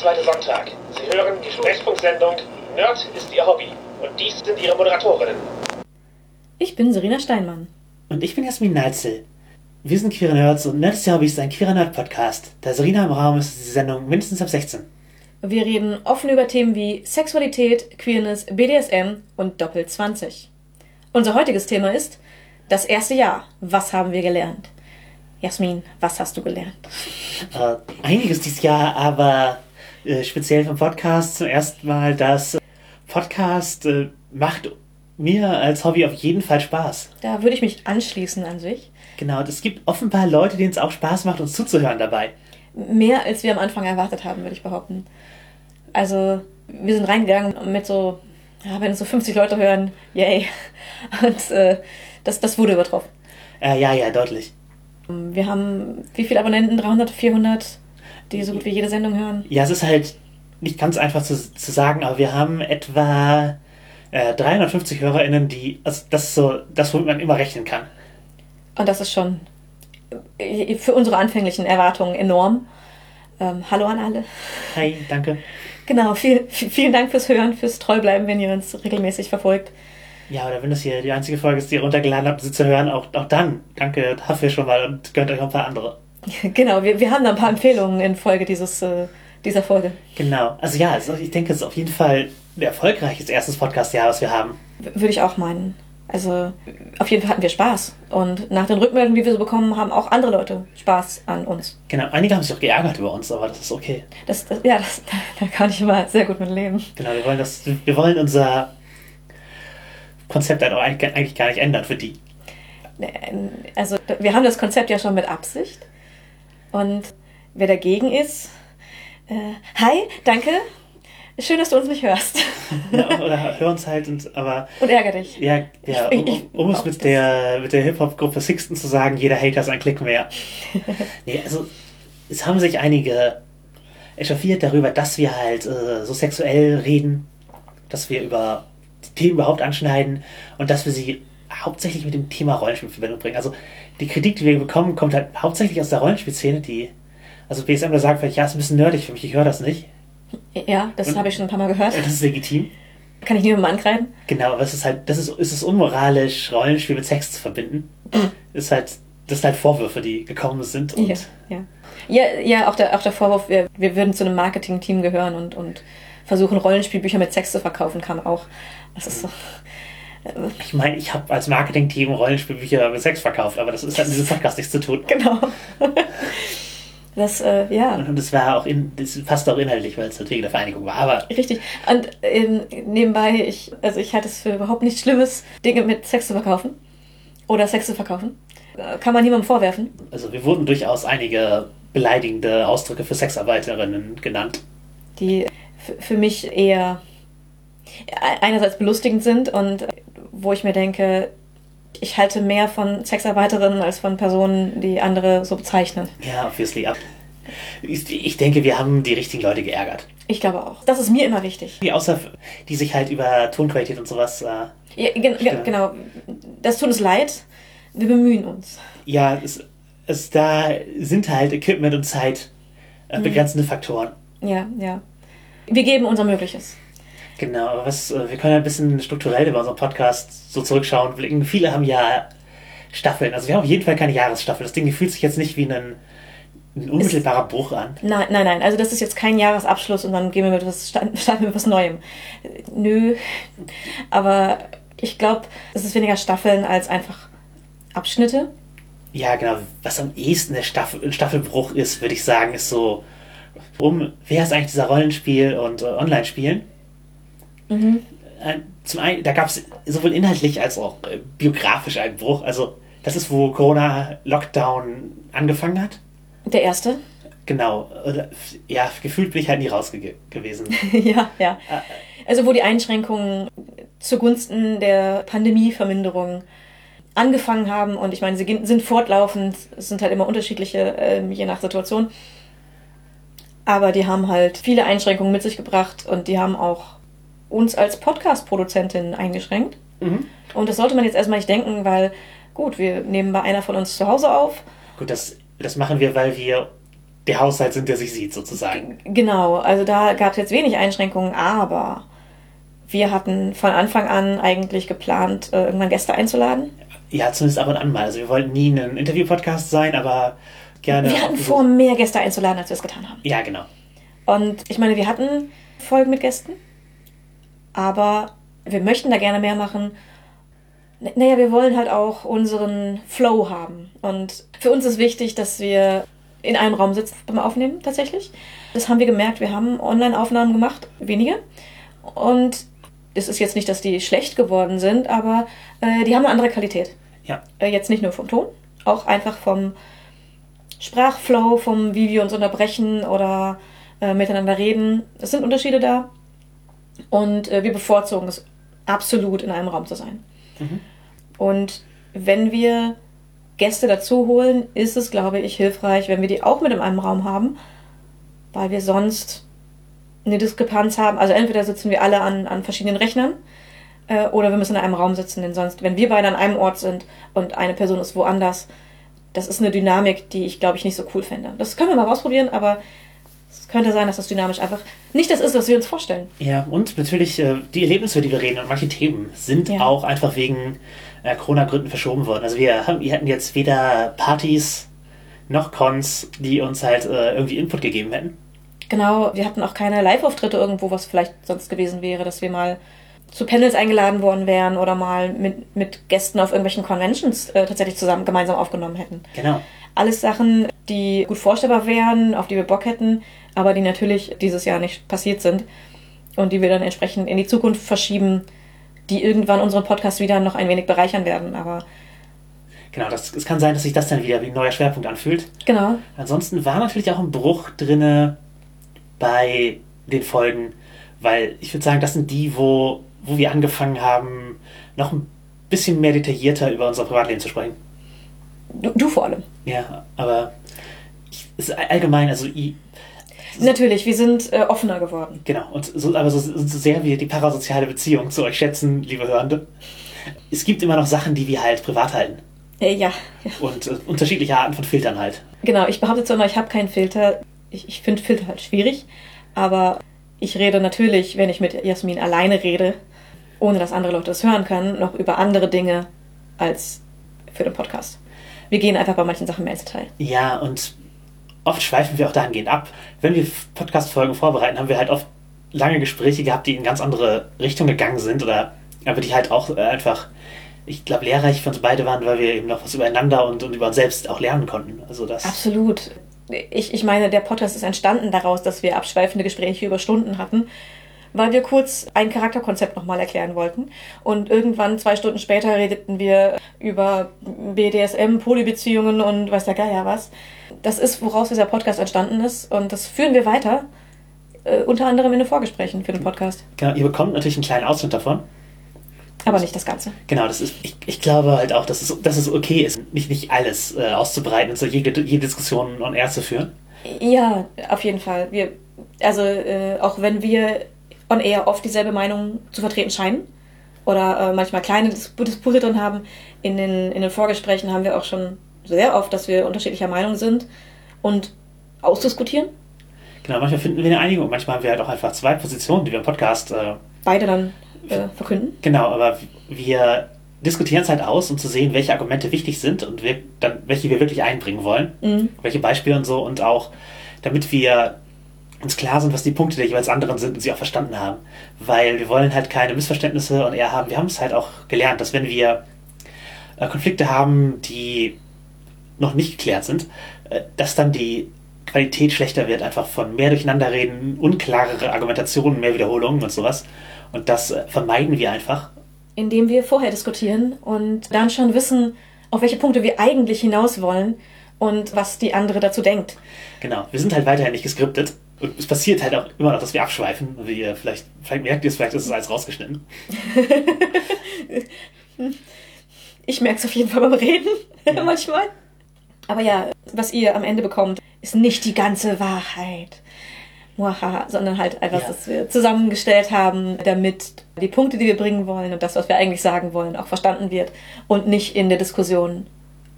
zweite Sonntag. Sie hören die Sprechfunksendung Nerd ist Ihr Hobby. Und dies sind Ihre Moderatorinnen. Ich bin Serena Steinmann. Und ich bin Jasmin Neitzel. Wir sind Queere Nerds und Nerd ist Ihr Hobby ist ein Queerer Nerd-Podcast. Da Serena im Raum ist, ist die Sendung mindestens ab 16. Wir reden offen über Themen wie Sexualität, Queerness, BDSM und Doppel 20. Unser heutiges Thema ist das erste Jahr. Was haben wir gelernt? Jasmin, was hast du gelernt? Äh, einiges dieses Jahr, aber äh, speziell vom Podcast zum ersten Mal, dass Podcast äh, macht mir als Hobby auf jeden Fall Spaß. Da würde ich mich anschließen an sich. Genau, und es gibt offenbar Leute, denen es auch Spaß macht, uns zuzuhören dabei. Mehr als wir am Anfang erwartet haben, würde ich behaupten. Also, wir sind reingegangen mit so, ja, wenn es so 50 Leute hören, yay. Und äh, das, das wurde übertroffen. Äh, ja, ja, deutlich. Wir haben wie viele Abonnenten? 300, 400, die so gut wie jede Sendung hören. Ja, es ist halt nicht ganz einfach zu, zu sagen, aber wir haben etwa äh, 350 HörerInnen, die, also das ist so das, womit man immer rechnen kann. Und das ist schon äh, für unsere anfänglichen Erwartungen enorm. Ähm, hallo an alle. Hi, danke. Genau, viel, viel, vielen Dank fürs Hören, fürs Treubleiben, wenn ihr uns regelmäßig verfolgt. Ja, oder wenn das hier die einzige Folge ist, die ihr runtergeladen habt, sie zu hören, auch, auch dann. Danke dafür schon mal und gönnt euch auch ein paar andere. Genau, wir, wir haben da ein paar Empfehlungen in Folge dieses, äh, dieser Folge. Genau. Also ja, also ich denke, es ist auf jeden Fall ein erfolgreiches erstes Podcast-Jahr, was wir haben. W- Würde ich auch meinen. Also auf jeden Fall hatten wir Spaß. Und nach den Rückmeldungen, die wir so bekommen, haben auch andere Leute Spaß an uns. Genau, einige haben sich auch geärgert über uns, aber das ist okay. Das, das, ja, das, da kann ich immer sehr gut mit leben. Genau, wir wollen das, wir wollen unser Konzept auch eigentlich eigentlich gar nicht ändern für die. Also wir haben das Konzept ja schon mit Absicht. Und wer dagegen ist, äh, hi, danke, schön, dass du uns nicht hörst. Ja, oder hör uns halt und aber Und ärger dich. ja, ja um, um, um es mit der mit der Hip-Hop-Gruppe Sixten zu sagen, jeder Hater ist ein Klick mehr. nee, also es haben sich einige echauffiert darüber, dass wir halt äh, so sexuell reden, dass wir über die Themen überhaupt anschneiden und dass wir sie hauptsächlich mit dem Thema Rollenspiel in Verbindung bringen. Also die Kritik, die wir bekommen, kommt halt hauptsächlich aus der Rollenspielszene, die also BSM sagt vielleicht, ja, ist ein bisschen nerdig für mich, ich höre das nicht. Ja, das habe ich schon ein paar Mal gehört. Das ist legitim. Kann ich niemandem ankreiden? Genau, aber es ist halt, das ist, es ist unmoralisch, Rollenspiel mit Sex zu verbinden. ist halt, das sind halt Vorwürfe, die gekommen sind und Ja, ja. Ja, ja auch, der, auch der Vorwurf, wir, wir würden zu einem Marketing-Team gehören und, und versuchen, Rollenspielbücher mit Sex zu verkaufen, kam auch. Das ist so. Ich meine, ich habe als Marketing-Team Rollenspielbücher mit Sex verkauft, aber das ist halt in diesem Podcast nichts zu tun. Genau. Das, äh, ja. Und es war auch in, das passt auch inhaltlich, weil es natürlich eine Vereinigung war, aber Richtig. Und ähm, nebenbei, ich, also ich halte es für überhaupt nichts Schlimmes, Dinge mit Sex zu verkaufen. Oder Sex zu verkaufen. Kann man niemandem vorwerfen. also wir wurden durchaus einige beleidigende Ausdrücke für Sexarbeiterinnen genannt. die für mich eher einerseits belustigend sind und wo ich mir denke, ich halte mehr von Sexarbeiterinnen als von Personen, die andere so bezeichnen. Ja, obviously. Ich, denke, wir haben die richtigen Leute geärgert. Ich glaube auch. Das ist mir immer wichtig. Die außer, die sich halt über Tonqualität und sowas, äh, Ja, gen gen genau. Das tut uns leid. Wir bemühen uns. ja, es, es da sind halt Equipment und Zeit äh, begrenzende Faktoren. Ja, ja. Wir geben unser Mögliches. Genau, aber was, äh, wir können ja ein bisschen strukturell über unseren Podcast so zurückschauen. blicken. Viele haben ja Staffeln. Also wir haben auf jeden Fall keine Jahresstaffel. Das Ding fühlt sich jetzt nicht wie ein, ein unmittelbarer Bruch an. Nein, nein, nein. Also das ist jetzt kein Jahresabschluss und dann gehen wir mit was, starten wir mit was Neuem. Nö. Aber ich glaube, es ist weniger Staffeln als einfach Abschnitte. Ja, genau. Was am ehesten der Staffel, ein Staffelbruch ist, würde ich sagen, ist so, um, wer ist eigentlich dieser Rollenspiel und äh, Online-Spielen? Äh, zum einen, da gab es sowohl inhaltlich als auch äh, biografisch einen Bruch. Also, das ist, wo Corona-Lockdown angefangen hat. Der erste. Genau. Ja, gefühlt bin ich halt nie raus ge gewesen. ja, ja. Also wo die Einschränkungen zugunsten der Pandemieverminderung angefangen haben und ich meine, sie sind fortlaufend, es sind halt immer unterschiedliche, ähm, je nach Situation. Aber die haben halt viele Einschränkungen mit sich gebracht und die haben auch uns als Podcast-Produzentin eingeschränkt. Mhm. Und das sollte man jetzt erstmal nicht denken, weil gut, wir nehmen bei einer von uns zu Hause auf. Gut, das, das machen wir, weil wir der Haushalt sind, der sich sieht, sozusagen. Genau, also da gab es jetzt wenig Einschränkungen, aber wir hatten von Anfang an eigentlich geplant, äh, irgendwann Gäste einzuladen. Ja, zumindest ab und an mal. Also wir wollten nie ein Interview-Podcast sein, aber gerne. Wir hatten vor, mehr Gäste einzuladen, als wir es getan haben. Ja, genau. Und ich meine, wir hatten Folgen mit Gästen, aber wir möchten da gerne mehr machen. N- Naja, wir wollen halt auch unseren Flow haben. Und für uns ist wichtig, dass wir in einem Raum sitzen beim Aufnehmen tatsächlich. Das haben wir gemerkt. Wir haben Online-Aufnahmen gemacht, wenige. Und es ist jetzt nicht, dass die schlecht geworden sind, aber äh, die haben eine andere Qualität. Ja. Äh, jetzt nicht nur vom Ton, auch einfach vom Sprachflow, vom wie wir uns unterbrechen oder äh, miteinander reden. Es sind Unterschiede da. Und äh, wir bevorzugen es absolut, in einem Raum zu sein. Mhm. Und wenn wir Gäste dazu holen, ist es, glaube ich, hilfreich, wenn wir die auch mit in einem Raum haben, weil wir sonst eine Diskrepanz haben. Also entweder sitzen wir alle an, an verschiedenen Rechnern äh, oder wir müssen in einem Raum sitzen, denn sonst, wenn wir beide an einem Ort sind und eine Person ist woanders, das ist eine Dynamik, die ich, glaube ich, nicht so cool fände. Das können wir mal ausprobieren, aber es könnte sein, dass das dynamisch einfach nicht das ist, was wir uns vorstellen. Ja, und natürlich äh, die Erlebnisse, über die wir reden und manche Themen sind Ja. auch einfach wegen äh, Corona-Gründen verschoben worden. Also wir, haben, wir hatten jetzt weder Partys noch Cons, die uns halt äh, irgendwie Input gegeben hätten. Genau, wir hatten auch keine Live-Auftritte irgendwo, was vielleicht sonst gewesen wäre, dass wir mal zu Panels eingeladen worden wären oder mal mit, mit Gästen auf irgendwelchen Conventions äh, tatsächlich zusammen gemeinsam aufgenommen hätten. Genau. Alles Sachen, die gut vorstellbar wären, auf die wir Bock hätten, aber die natürlich dieses Jahr nicht passiert sind und die wir dann entsprechend in die Zukunft verschieben, die irgendwann unseren Podcast wieder noch ein wenig bereichern werden. Aber Genau, das, es kann sein, dass sich das dann wieder wie ein neuer Schwerpunkt anfühlt. genau, Ansonsten war natürlich auch ein Bruch drinne bei den Folgen, weil ich würde sagen, das sind die, wo, wo wir angefangen haben, noch ein bisschen mehr detaillierter über unser Privatleben zu sprechen. Du, du vor allem. Ja, aber ich, ist allgemein, also i- Natürlich, wir sind äh, offener geworden. genau, und so, aber so, so sehr wir die parasoziale Beziehung zu euch schätzen, liebe Hörende, es gibt immer noch Sachen, die wir halt privat halten. Äh, ja, ja. Und äh, unterschiedliche Arten von Filtern halt. Genau, ich behaupte zwar immer, ich habe keinen Filter. Ich, ich finde Filter halt schwierig, aber ich rede natürlich, wenn ich mit Jasmin alleine rede, ohne dass andere Leute das hören können, noch über andere Dinge als für den Podcast. Wir gehen einfach bei manchen Sachen mehr ins Detail. Ja, und oft schweifen wir auch dahingehend ab. Wenn wir Podcast-Folgen vorbereiten, haben wir halt oft lange Gespräche gehabt, die in ganz andere Richtungen gegangen sind oder aber die halt auch äh, einfach, ich glaube, lehrreich für uns beide waren, weil wir eben noch was übereinander und, und über uns selbst auch lernen konnten. Also das. Absolut. Ich, ich meine, der Podcast ist entstanden daraus, dass wir abschweifende Gespräche über Stunden hatten, weil wir kurz ein Charakterkonzept nochmal erklären wollten. Und irgendwann, zwei Stunden später, redeten wir über BDSM, Polybeziehungen und weiß der Geier was. Das ist, woraus dieser Podcast entstanden ist. Und das führen wir weiter, äh, unter anderem in den Vorgesprächen für den Podcast. Genau, ihr bekommt natürlich einen kleinen Ausschnitt davon. Aber nicht das Ganze. Genau, das ist, ich, ich glaube halt auch, dass es, dass es okay ist, nicht, nicht alles äh, auszubreiten und so jede, jede Diskussion on air zu führen. Ja, auf jeden Fall. Wir, also äh, auch wenn wir on air oft dieselbe Meinung zu vertreten scheinen oder äh, manchmal kleine Dis Dispute drin haben, in den, in den Vorgesprächen haben wir auch schon sehr oft, dass wir unterschiedlicher Meinung sind und ausdiskutieren. Genau, manchmal finden wir eine Einigung, manchmal haben wir halt auch einfach zwei Positionen, die wir im Podcast äh, Beide dann äh, verkünden. Genau, aber wir diskutieren es halt aus, um zu sehen, welche Argumente wichtig sind und wir, dann, welche wir wirklich einbringen wollen, Mhm. welche Beispiele und so und auch, damit wir uns klar sind, was die Punkte der jeweils anderen sind und sie auch verstanden haben. Weil wir wollen halt keine Missverständnisse und eher haben, wir haben es halt auch gelernt, dass wenn wir äh, Konflikte haben, die noch nicht geklärt sind, äh, dass dann die Qualität schlechter wird, einfach von mehr Durcheinanderreden, unklarere Argumentationen, mehr Wiederholungen und sowas. Und das äh, vermeiden wir einfach. Indem wir vorher diskutieren und dann schon wissen, auf welche Punkte wir eigentlich hinaus wollen und was die andere dazu denkt. Genau, wir sind halt weiterhin nicht geskriptet. Und es passiert halt auch immer noch, dass wir abschweifen. Wie ihr vielleicht, vielleicht merkt ihr es, vielleicht ist es alles rausgeschnitten. Ich merke es auf jeden Fall beim Reden manchmal. Aber ja, was ihr am Ende bekommt, ist nicht die ganze Wahrheit. Muahaha, sondern halt einfach, Ja. dass wir zusammengestellt haben, damit die Punkte, die wir bringen wollen und das, was wir eigentlich sagen wollen, auch verstanden wird und nicht in der Diskussion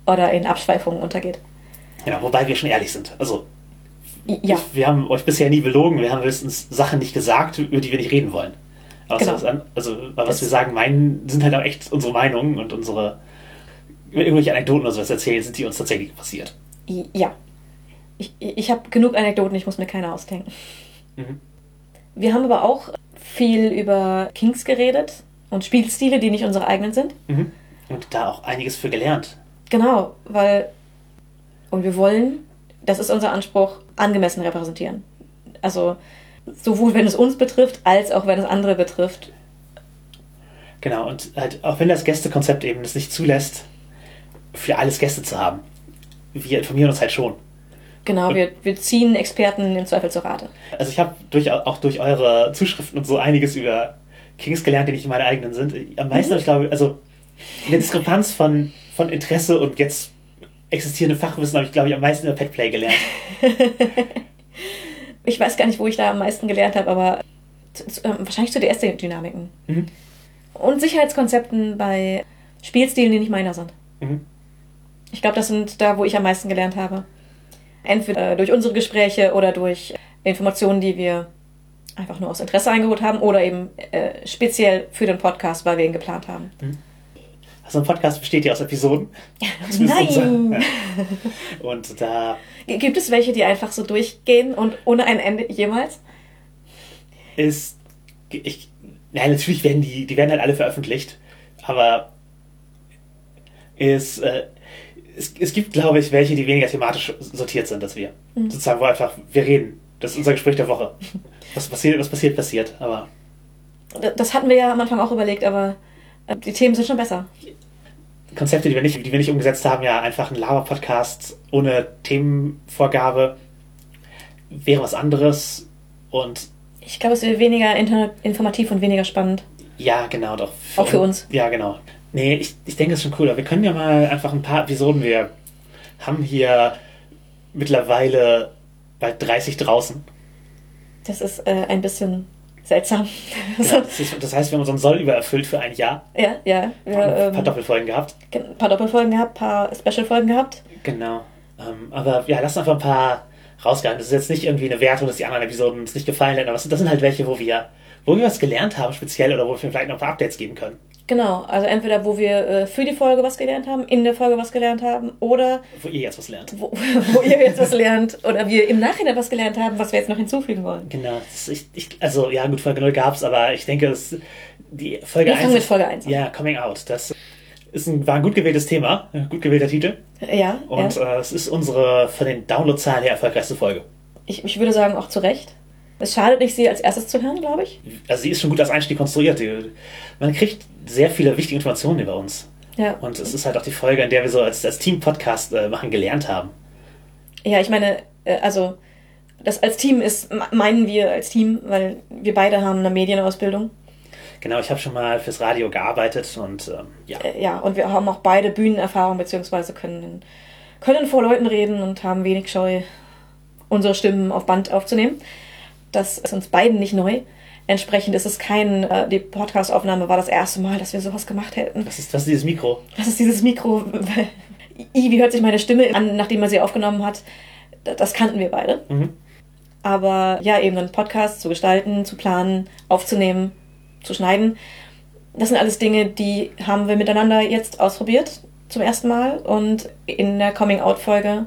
oder in Abschweifungen untergeht. Genau, wobei wir schon ehrlich sind. Also, Ja. Wir haben euch bisher nie belogen, wir haben höchstens Sachen nicht gesagt, über die wir nicht reden wollen. Aber Genau. was, also, was Das- wir sagen, meinen, sind halt auch echt unsere Meinungen und unsere irgendwelche Anekdoten oder sowas erzählen, sind die uns tatsächlich passiert. Ja. Ich, ich habe genug Anekdoten, ich muss mir keine ausdenken. Mhm. Wir haben aber auch viel über Kings geredet und Spielstile, die nicht unsere eigenen sind. Mhm. Und da auch einiges für gelernt. Genau, weil. Und wir wollen, das ist unser Anspruch, angemessen repräsentieren. Also sowohl wenn es uns betrifft, als auch wenn es andere betrifft. Genau, und halt, auch wenn das Gästekonzept eben es nicht zulässt, für alles Gäste zu haben. Wir informieren uns halt schon. Genau, wir, wir ziehen Experten im Zweifel zur Rate. Also ich habe durch, auch durch eure Zuschriften und so einiges über Kings gelernt, die nicht meine eigenen sind. Am meisten, ich glaube, also in der Diskrepanz von, von Interesse und jetzt existierendem Fachwissen habe ich, glaube ich, am meisten über Petplay gelernt. Ich weiß gar nicht, wo ich da am meisten gelernt habe, aber zu, zu, ähm, wahrscheinlich zu DS-Dynamiken. Mhm. Und Sicherheitskonzepten bei Spielstilen, die nicht meiner sind. Mhm. Ich glaube, das sind da, wo ich am meisten gelernt habe. Entweder äh, durch unsere Gespräche oder durch Informationen, die wir einfach nur aus Interesse eingeholt haben oder eben äh, speziell für den Podcast, weil wir ihn geplant haben. Also ein Podcast besteht ja aus Episoden. Nein! unser- ja. Und da Gibt es welche, die einfach so durchgehen und ohne ein Ende jemals? ist, ich, ja, natürlich werden die, die werden halt alle veröffentlicht, aber ist, äh, es, es gibt, glaube ich, welche, die weniger thematisch sortiert sind als wir. Sozusagen, wo einfach, wir reden. Das ist unser Gespräch der Woche. Was passiert, was passiert, passiert. Aber Das hatten wir ja am Anfang auch überlegt, aber äh, die Themen sind schon besser. Konzepte, die wir nicht, die wir nicht umgesetzt haben, ja, einfach ein Laber-Podcast ohne Themenvorgabe wäre was anderes. Und Ich glaube, es wäre weniger informativ und weniger spannend. Ja, genau, doch. Auch für uns. Ja, genau. Nee, ich, ich denke, es ist schon cool. Aber wir können ja mal einfach ein paar Episoden, wir haben hier mittlerweile bald 30 draußen. Das ist äh, ein bisschen seltsam. Ja, das, ist, das heißt, wir haben unseren Soll übererfüllt für ein Jahr. ja, ja. Wir ein ähm, paar Doppelfolgen gehabt. ein paar Doppelfolgen gehabt, ein paar Special-Folgen gehabt. Genau. Ähm, aber ja, lass einfach ein paar rausgehen. Das ist jetzt nicht irgendwie eine Wertung, dass die anderen Episoden uns nicht gefallen hätten, aber das sind- das sind halt welche, wo wir, wo wir was gelernt haben, speziell, oder wo wir vielleicht noch ein paar Updates geben können. Genau, also entweder wo wir äh, für die Folge was gelernt haben, in der Folge was gelernt haben oder Wo ihr jetzt was lernt. wo, wo ihr jetzt was lernt oder wir im Nachhinein was gelernt haben, was wir jetzt noch hinzufügen wollen. Genau. Ist, ich, ich, also, ja, gut, Folge 0 gab's, aber ich denke, es, die Folge Wir 1. fangen mit Folge 1 an. Ja, Coming Out. Das ist ein, war ein gut gewähltes Thema, ein gut gewählter Titel. Ja, Und ja. äh, es ist unsere von den Downloadzahlen her erfolgreichste Folge. Ich, ich würde sagen, auch zu Recht. Es schadet nicht, sie als erstes zu hören, glaube ich. Also sie ist schon gut als Einstieg konstruiert. Man kriegt sehr viele wichtige Informationen über uns. Ja. Und es ist halt auch die Folge, in der wir so als, als Team-Podcast äh, machen gelernt haben. Ja, ich meine, äh, also das als Team ist, me- meinen wir als Team, weil wir beide haben eine Medienausbildung. Genau, ich habe schon mal fürs Radio gearbeitet und ähm, ja. Äh, Ja, und wir haben auch beide Bühnenerfahrung, beziehungsweise können, können vor Leuten reden und haben wenig Scheu, unsere Stimmen auf Band aufzunehmen. Das ist uns beiden nicht neu. Entsprechend ist es kein, äh, die Podcast-Aufnahme war das erste Mal, dass wir sowas gemacht hätten. Was ist, was ist dieses Mikro? Das ist dieses Mikro. I, wie hört sich meine Stimme an, nachdem man sie aufgenommen hat? Das kannten wir beide. Mhm. Aber ja, eben einen Podcast zu gestalten, zu planen, aufzunehmen, zu schneiden. Das sind alles Dinge, die haben wir miteinander jetzt ausprobiert zum ersten Mal und in der Coming-out-Folge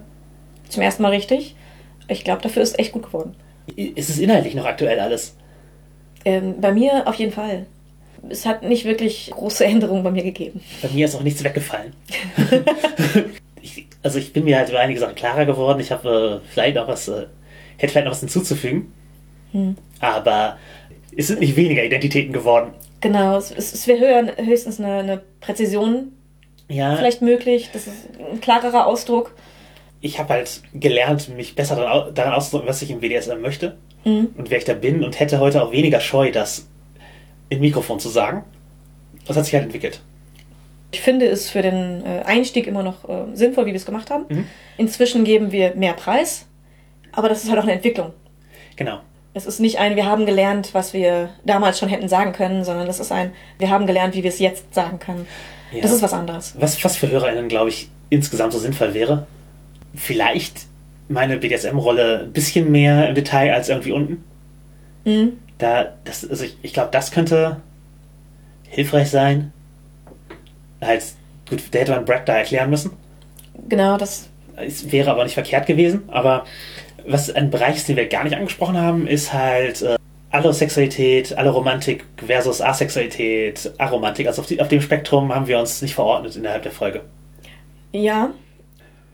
zum ersten Mal richtig. Ich glaube, dafür ist echt gut geworden. Ist es inhaltlich noch aktuell alles? Ähm, bei mir auf jeden Fall. Es hat nicht wirklich große Änderungen bei mir gegeben. Bei mir ist auch nichts weggefallen. ich, also ich bin mir halt über einige Sachen klarer geworden. Ich habe äh, vielleicht noch was, äh, hätte vielleicht noch was hinzuzufügen. Hm. Aber es sind nicht weniger Identitäten geworden. Genau, es, es, wäre höchstens eine, eine Präzision Ja, vielleicht möglich. Das ist ein klarerer Ausdruck. Ich habe halt gelernt, mich besser daran, daran auszudrücken, was ich im WDSM möchte Mhm. und wer ich da bin und hätte heute auch weniger Scheu, das im Mikrofon zu sagen. Das hat sich halt entwickelt. Ich finde es für den äh, Einstieg immer noch äh, sinnvoll, wie wir es gemacht haben. Mhm. Inzwischen geben wir mehr Preis, aber das ist halt auch eine Entwicklung. Genau. Es ist nicht ein, wir haben gelernt, was wir damals schon hätten sagen können, sondern das ist ein, wir haben gelernt, wie wir es jetzt sagen können. Ja. Das ist was anderes. Was, was für HörerInnen, glaube ich, insgesamt so sinnvoll wäre, vielleicht meine BDSM-Rolle ein bisschen mehr im Detail als irgendwie unten. Mhm. Da, das, also ich, ich glaube, das könnte hilfreich sein. Halt, gut, der hätte man Brad da erklären müssen. Genau, das. Es wäre aber nicht verkehrt gewesen. Aber was ein Bereich ist, den wir gar nicht angesprochen haben, ist halt äh, Allosexualität, Alloromantik versus Asexualität, Aromantik. Also auf, die, auf dem Spektrum haben wir uns nicht verordnet innerhalb der Folge. Ja.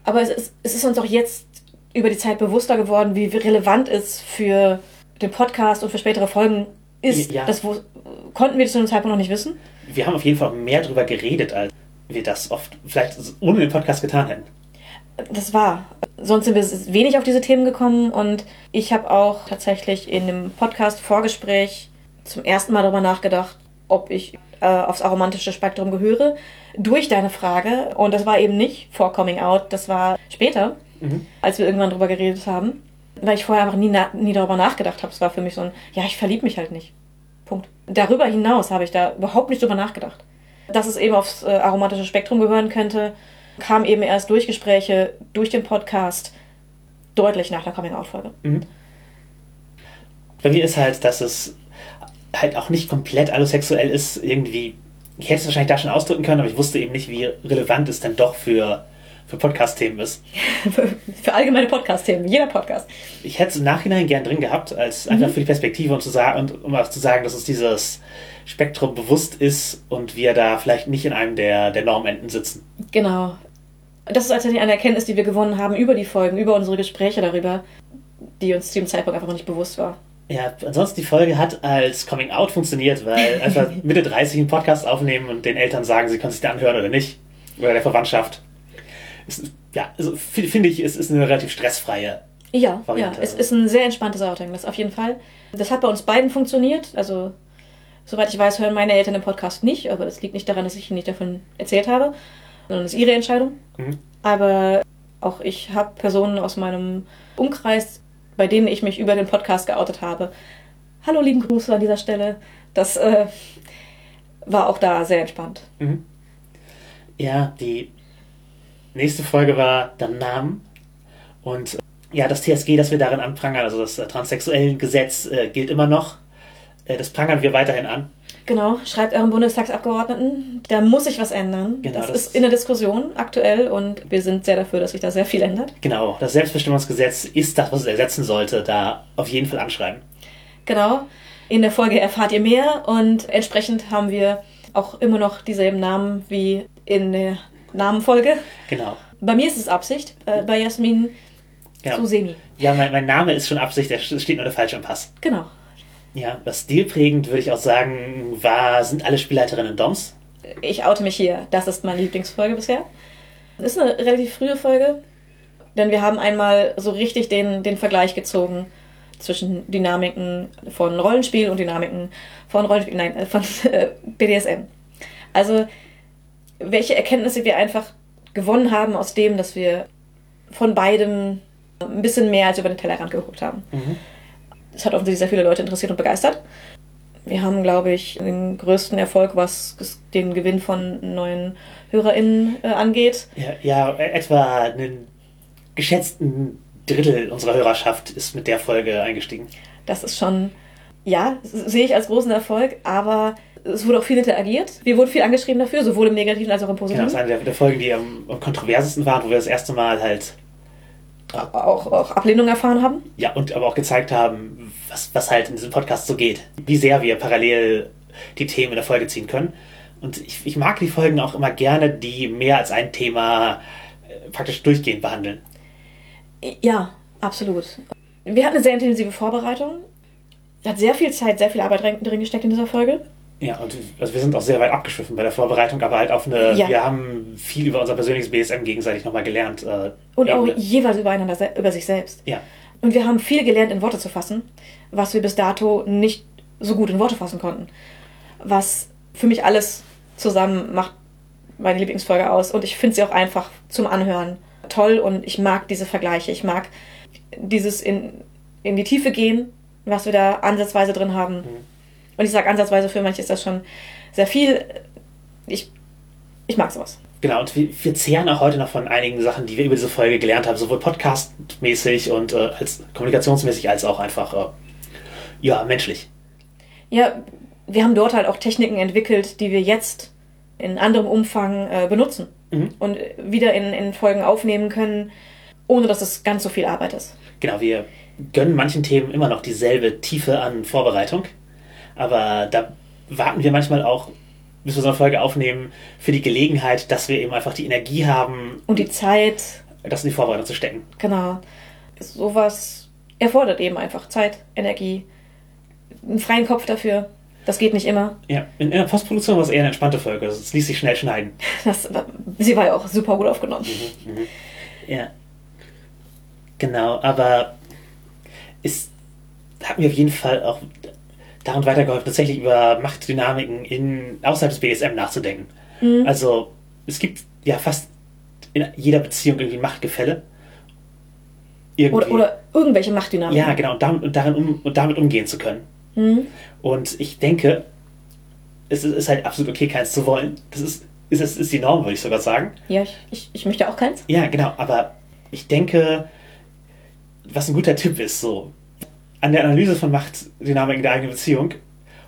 Aber es ist, es ist uns auch jetzt über die Zeit bewusster geworden, wie relevant es für den Podcast und für spätere Folgen ist. Ja. Das wo, konnten wir zu dem Zeitpunkt noch nicht wissen. Wir haben auf jeden Fall mehr drüber geredet, als wir das oft vielleicht ohne den Podcast getan hätten. Das war. Sonst sind wir wenig auf diese Themen gekommen und ich habe auch tatsächlich in dem Podcast-Vorgespräch zum ersten Mal darüber nachgedacht, ob ich äh, aufs aromantische Spektrum gehöre, durch deine Frage. Und das war eben nicht vor Coming Out, das war später, Mhm. als wir irgendwann drüber geredet haben, weil ich vorher einfach nie, na nie darüber nachgedacht habe. Es war für mich so ein, ja, ich verliebe mich halt nicht. Punkt. Darüber hinaus habe ich da überhaupt nicht drüber nachgedacht. Dass es eben aufs äh, aromatische Spektrum gehören könnte, kam eben erst durch Gespräche, durch den Podcast, deutlich nach der Coming-out-Folge. Mhm. Bei mir ist halt, dass es halt auch nicht komplett allosexuell ist, irgendwie. Ich hätte es wahrscheinlich da schon ausdrücken können, aber ich wusste eben nicht, wie relevant es denn doch für, für Podcast-Themen ist. für allgemeine Podcast-Themen, jeder Podcast. Ich hätte es im Nachhinein gern drin gehabt, als einfach für die Perspektive und, zu sagen, und um auch zu sagen, dass es dieses Spektrum bewusst ist und wir da vielleicht nicht in einem der, der Normenden sitzen. Genau. Das ist tatsächlich eine Erkenntnis, die wir gewonnen haben über die Folgen, über unsere Gespräche darüber, die uns zu dem Zeitpunkt einfach noch nicht bewusst war. Ja, ansonsten die Folge hat als Coming Out funktioniert, weil einfach Mitte 30 einen Podcast aufnehmen und den Eltern sagen, sie können sich den anhören oder nicht. Oder der Verwandtschaft. Es, ja, also finde ich, es ist eine relativ stressfreie. Ja, ja, Variante. es ist ein sehr entspanntes Outing, das auf jeden Fall. Das hat bei uns beiden funktioniert. Also, soweit ich weiß, hören meine Eltern den Podcast nicht, aber das liegt nicht daran, dass ich ihnen nicht davon erzählt habe, sondern es ist ihre Entscheidung. Mhm. Aber auch ich habe Personen aus meinem Umkreis, bei denen ich mich über den Podcast geoutet habe. Hallo, lieben Grüße an dieser Stelle. Das äh, war auch da sehr entspannt. Mhm. Ja, die nächste Folge war dann Namen. Und äh, ja, das TSG, das wir darin anprangern, also das äh, transsexuellen Gesetz, äh, gilt immer noch. Äh, das prangern wir weiterhin an. Genau, schreibt euren Bundestagsabgeordneten, da muss sich was ändern. Genau, das, das- ist in der Diskussion aktuell und wir sind sehr dafür, dass sich da sehr viel ändert. Genau, das Selbstbestimmungsgesetz ist das, was es ersetzen sollte, da auf jeden Fall anschreiben. Genau, in der Folge erfahrt ihr mehr und entsprechend haben wir auch immer noch dieselben Namen wie in der Namenfolge. Genau. Bei mir ist es Absicht, äh, bei Jasmin genau. zu Semi. Ja, mein, mein Name ist schon Absicht, der steht nur der falsche im Pass. Genau. Ja, was stilprägend würde ich auch sagen, war, sind alle Spielleiterinnen Doms. Ich oute mich hier. Das ist meine Lieblingsfolge bisher. Das ist eine relativ frühe Folge, denn wir haben einmal so richtig den, den Vergleich gezogen zwischen Dynamiken von Rollenspiel und Dynamiken von Rollenspiel, nein, äh, von äh, BDSM. Also, welche Erkenntnisse wir einfach gewonnen haben aus dem, dass wir von beidem ein bisschen mehr als über den Tellerrand geguckt haben. Mhm. Das hat offensichtlich sehr viele Leute interessiert und begeistert. Wir haben, glaube ich, den größten Erfolg, was den Gewinn von neuen HörerInnen äh, angeht. Ja, ja, etwa einen geschätzten Drittel unserer Hörerschaft ist mit der Folge eingestiegen. Das ist schon, ja, sehe ich als großen Erfolg, aber es wurde auch viel interagiert. Wir wurden viel angeschrieben dafür, sowohl im Negativen als auch im Genau, Positiven. das ist eine der, der Folgen, die am, am kontroversesten waren, wo wir das erste Mal halt, auch, auch Ablehnung erfahren haben. ja, und aber auch gezeigt haben, was, was halt in diesem Podcast so geht. Wie sehr wir parallel die Themen in der Folge ziehen können. Und ich, ich mag die Folgen auch immer gerne, die mehr als ein Thema äh, praktisch durchgehend behandeln. Ja, absolut. Wir hatten eine sehr intensive Vorbereitung. Hat sehr viel Zeit, sehr viel Arbeit drin drin gesteckt in dieser Folge. Ja, und also wir sind auch sehr weit abgeschwiffen bei der Vorbereitung, aber halt auf eine, Ja. wir haben viel über unser persönliches BSM gegenseitig nochmal gelernt. Äh, Und auch Ebene. jeweils übereinander, über sich selbst. Ja, Und wir haben viel gelernt, in Worte zu fassen, was wir bis dato nicht so gut in Worte fassen konnten. Was für mich alles zusammen macht meine Lieblingsfolge aus. Und ich finde sie auch einfach zum Anhören toll und ich mag diese Vergleiche. Ich mag dieses in, in die Tiefe gehen, was wir da ansatzweise drin haben. Und ich sage ansatzweise, für manche ist das schon sehr viel. Ich, ich mag sowas. Genau, und wir, wir zehren auch heute noch von einigen Sachen, die wir über diese Folge gelernt haben, sowohl podcastmäßig und äh, als kommunikationsmäßig als auch einfach äh, ja menschlich. Ja, wir haben dort halt auch Techniken entwickelt, die wir jetzt in anderem Umfang äh, benutzen Mhm. und wieder in, in Folgen aufnehmen können, ohne dass es ganz so viel Arbeit ist. Genau, wir gönnen manchen Themen immer noch dieselbe Tiefe an Vorbereitung, aber da warten wir manchmal auch, bis wir so eine Folge aufnehmen, für die Gelegenheit, dass wir eben einfach die Energie haben, Und die Zeit, das in die Vorbereitung zu stecken. genau, sowas erfordert eben einfach Zeit, Energie, einen freien Kopf dafür. Das geht nicht immer. Ja, in, der Postproduktion war es eher eine entspannte Folge, also es ließ sich schnell schneiden. Das, sie war ja auch super gut aufgenommen. Ja. Genau, aber es hat mir auf jeden Fall auch daran weitergeholfen, tatsächlich über Machtdynamiken in, außerhalb des BSM nachzudenken. Also es gibt ja fast in jeder Beziehung irgendwie Machtgefälle. Irgendwie. Oder, oder irgendwelche Machtdynamiken. ja, genau, und damit, und darin um, und damit umgehen zu können. Mhm. Und ich denke, es ist, ist halt absolut okay, keins zu wollen. Das ist, ist, ist, ist die Norm, würde ich sogar sagen. Ja, ich, ich, ich möchte auch keins. Ja, genau, aber ich denke, was ein guter Tipp ist, so an der Analyse von Machtdynamiken in der eigenen Beziehung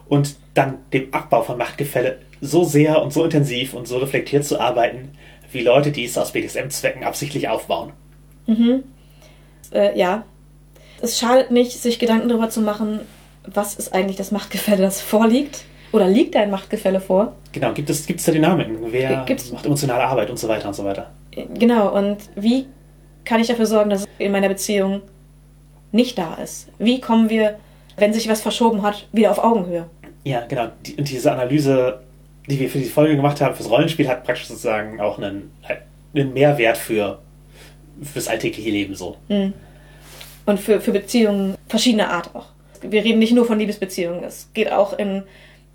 und dann dem Abbau von Machtgefälle so sehr und so intensiv und so reflektiert zu arbeiten, wie Leute, die es aus BDSM-Zwecken absichtlich aufbauen. Äh, ja. Es schadet nicht, sich Gedanken darüber zu machen, was ist eigentlich das Machtgefälle, das vorliegt. Oder liegt ein Machtgefälle vor? Genau, gibt es, gibt es da Dynamiken? Wer Gibt's- macht emotionale Arbeit und so weiter und so weiter? Genau, und wie kann ich dafür sorgen, dass in meiner Beziehung nicht da ist? Wie kommen wir, wenn sich was verschoben hat, wieder auf Augenhöhe? Ja, genau. Die, und diese Analyse, die wir für die Folge gemacht haben, fürs Rollenspiel, hat praktisch sozusagen auch einen, einen Mehrwert für fürs alltägliche Leben so. Und für, für Beziehungen verschiedener Art auch. Wir reden nicht nur von Liebesbeziehungen, es geht auch in,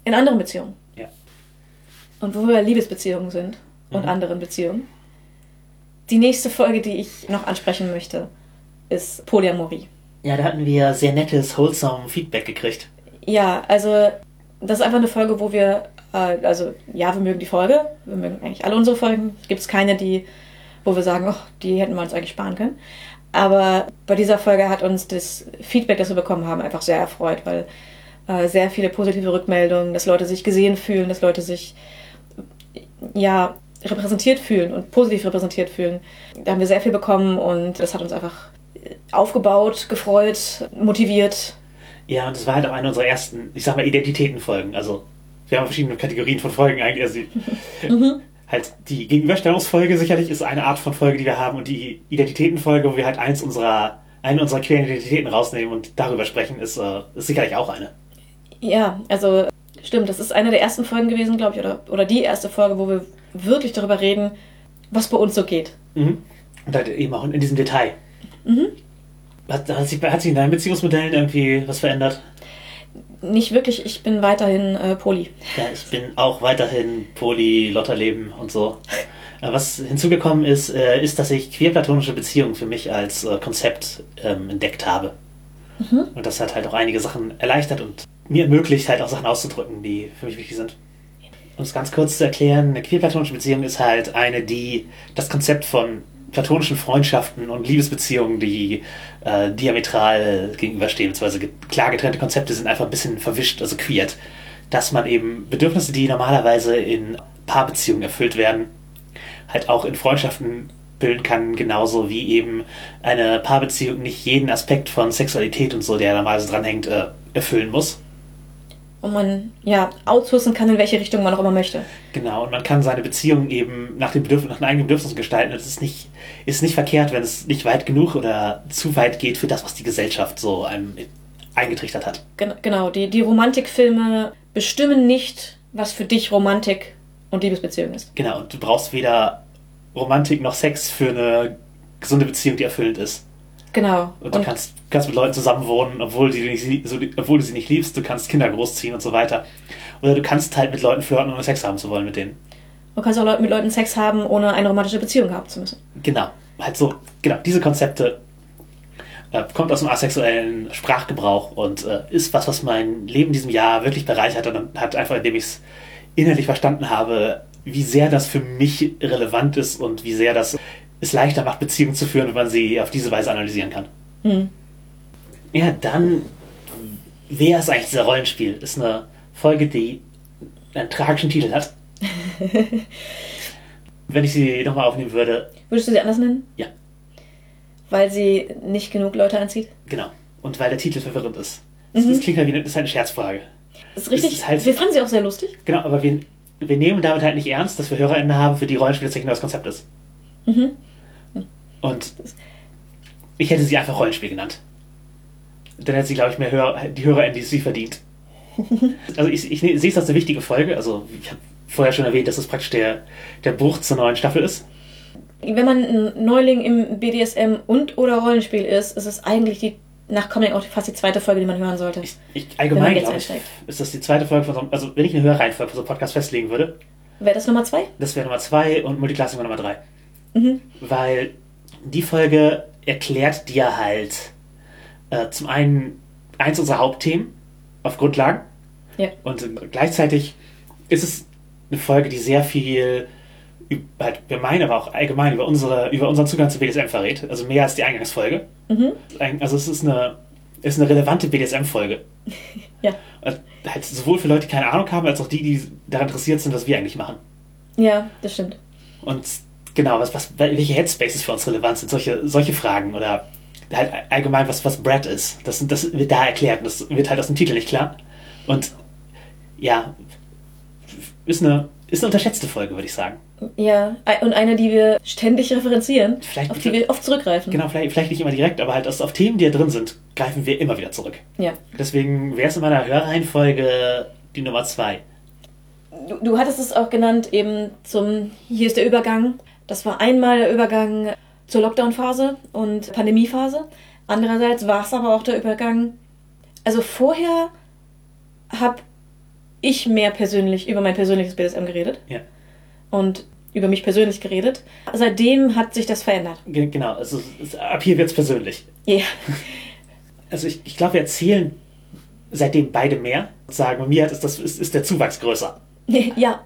in anderen Beziehungen. Ja. Und wo wir Liebesbeziehungen sind und anderen Beziehungen. Die nächste Folge, die ich noch ansprechen möchte, ist Polyamorie. Ja, da hatten wir sehr nettes, wholesome Feedback gekriegt. Ja, also das ist einfach eine Folge, wo wir, äh, also ja, wir mögen die Folge, wir mögen eigentlich alle unsere Folgen. Es gibt keine, die, wo wir sagen, oh, die hätten wir uns eigentlich sparen können. Aber bei dieser Folge hat uns das Feedback, das wir bekommen haben, einfach sehr erfreut, weil äh, sehr viele positive Rückmeldungen, dass Leute sich gesehen fühlen, dass Leute sich ja repräsentiert fühlen und positiv repräsentiert fühlen. Da haben wir sehr viel bekommen und das hat uns einfach aufgebaut, gefreut, motiviert. Ja, und das war halt auch eine unserer ersten, ich sag mal, Identitätenfolgen. Also, wir haben verschiedene Kategorien von Folgen eigentlich. Also, die- halt die Gegenüberstellungsfolge sicherlich ist eine Art von Folge, die wir haben und die Identitätenfolge, wo wir halt eins unserer, eine unserer queeren Identitäten rausnehmen und darüber sprechen, ist, äh, ist sicherlich auch eine. Ja, also stimmt, das ist eine der ersten Folgen gewesen, glaube ich, oder, oder die erste Folge, wo wir wirklich darüber reden, was bei uns so geht. Mhm. Und halt eben auch in diesem Detail. Hat, hat, sich, hat sich in deinen Beziehungsmodellen irgendwie was verändert? Nicht wirklich, ich bin weiterhin äh, Poly. Ja, ich bin auch weiterhin Poly, Lotterleben und so. Äh, Was hinzugekommen ist, äh, ist, dass ich queerplatonische Beziehungen für mich als äh, Konzept ähm, entdeckt habe. Und das hat halt auch einige Sachen erleichtert und mir ermöglicht, halt auch Sachen auszudrücken, die für mich wichtig sind. Um es ganz kurz zu erklären, eine queerplatonische Beziehung ist halt eine, die das Konzept von platonischen Freundschaften und Liebesbeziehungen, die äh, diametral gegenüberstehen, beziehungsweise ge- klar getrennte Konzepte sind einfach ein bisschen verwischt, also queert. Dass man eben Bedürfnisse, die normalerweise in Paarbeziehungen erfüllt werden, halt auch in Freundschaften bilden kann, genauso wie eben eine Paarbeziehung nicht jeden Aspekt von Sexualität und so, der normalerweise dranhängt, äh, erfüllen muss. Und man, ja, outsourcen kann, in welche Richtung man auch immer möchte. Genau, und man kann seine Beziehung eben nach den, Bedürf nach den eigenen Bedürfnissen gestalten. Es ist nicht, ist nicht verkehrt, wenn es nicht weit genug oder zu weit geht für das, was die Gesellschaft so einem eingetrichtert hat. Gen genau, die, die Romantikfilme bestimmen nicht, was für dich Romantik und Liebesbeziehung ist. Genau, und du brauchst weder Romantik noch Sex für eine gesunde Beziehung, die erfüllend ist. Genau. Und du kannst, kannst mit Leuten zusammenwohnen, obwohl, die nicht, so, obwohl du sie nicht liebst. Du kannst Kinder großziehen und so weiter. Oder du kannst halt mit Leuten flirten, ohne Sex haben zu wollen mit denen. Du kannst auch mit Leuten Sex haben, ohne eine romantische Beziehung haben zu müssen. Genau. Halt so, genau, diese Konzepte äh, kommt aus dem asexuellen Sprachgebrauch und äh, ist was, was mein Leben in diesem Jahr wirklich bereichert hat und hat einfach, indem ich es innerlich verstanden habe, wie sehr das für mich relevant ist und wie sehr das es leichter macht, Beziehungen zu führen, wenn man sie auf diese Weise analysieren kann. Hm. Ja, dann, wer ist eigentlich dieser Rollenspiel? Ist eine Folge, die einen tragischen Titel hat. wenn ich sie nochmal aufnehmen würde. Würdest du sie anders nennen? Ja. Weil sie nicht genug Leute anzieht? Genau. Und weil der Titel verwirrend ist. Mhm. Das, das klingt halt wie eine, das ist eine Scherzfrage. Das ist richtig. Es ist halt- wir fanden sie auch sehr lustig. Genau, aber wir, wir nehmen damit halt nicht ernst, dass wir HörerInnen haben, für die Rollenspiel tatsächlich ein neues Konzept ist. Mhm. Und ich hätte sie einfach Rollenspiel genannt. Dann hätte sie, glaube ich, mehr Hör die HörerInnen, die sie verdient. Also ich, ich, sehe es als eine wichtige Folge. Also ich habe vorher schon erwähnt, dass es praktisch der, der Bruch zur neuen Staffel ist. Wenn man ein Neuling im BDSM und oder Rollenspiel ist, ist es eigentlich die nach Coming auch fast die zweite Folge, die man hören sollte. Ich, ich, allgemein glaube ich, ist das die zweite Folge von so einem, also wenn ich eine Hörreihenfolge für so einen Podcast festlegen würde, Wäre das Nummer zwei? das wäre Nummer zwei und Multiclassing wäre Nummer drei. Mhm. Weil die Folge erklärt dir halt äh, zum einen eins unserer Hauptthemen auf Grundlagen Ja. und gleichzeitig ist es eine Folge, die sehr viel über, halt über meine, aber auch allgemein über, unsere, über unseren Zugang zu BDSM verrät. Also mehr als die Eingangsfolge. Mhm. Also es ist eine, es ist eine relevante BDSM-Folge. Ja. Und Halt sowohl für Leute, die keine Ahnung haben, als auch die, die daran interessiert sind, was wir eigentlich machen. Ja, das stimmt. Und genau, was, was, welche Headspaces für uns relevant sind, solche, solche Fragen oder halt allgemein, was, was Brad ist. Das, das wird da erklärt und das wird halt aus dem Titel nicht klar. Und ja, ist eine, ist eine unterschätzte Folge, würde ich sagen. Ja, und eine, die wir ständig referenzieren, Vielleicht- auf die wir oft zurückgreifen. Genau, vielleicht, vielleicht nicht immer direkt, aber halt aus- auf Themen, die da drin sind, greifen wir immer wieder zurück. Ja. Deswegen wäre es in meiner Hörreihenfolge die Nummer zwei. Du, du hattest es auch genannt, eben zum Hier ist der Übergang. Das war einmal der Übergang zur Lockdown-Phase und Pandemiephase. Andererseits war es aber auch der Übergang. Also vorher habe ich mehr persönlich über mein persönliches BDSM geredet Ja. und über mich persönlich geredet. Seitdem hat sich das verändert. Ge- Genau, also es- ab hier wird es persönlich. Ja. Also ich, ich glaube, wir erzählen seitdem beide mehr. Sagen, bei mir ist, das, ist, ist der Zuwachs größer. Ja,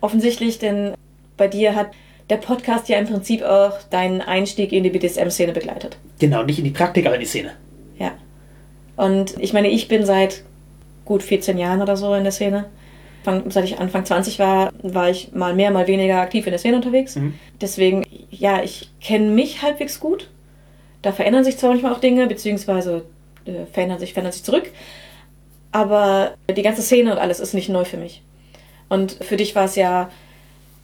offensichtlich, denn bei dir hat der Podcast ja im Prinzip auch deinen Einstieg in die BDSM-Szene begleitet. Genau, nicht in die Praktik, aber in die Szene. Ja. Und ich meine, ich bin seit gut 14 Jahren oder so in der Szene. Seit ich Anfang 20 war, war ich mal mehr, mal weniger aktiv in der Szene unterwegs. Mhm. Deswegen, ja, ich kenne mich halbwegs gut. Da verändern sich zwar manchmal auch Dinge, beziehungsweise äh, verändern sich, verändern sich zurück. Aber die ganze Szene und alles ist nicht neu für mich. Und für dich war es ja,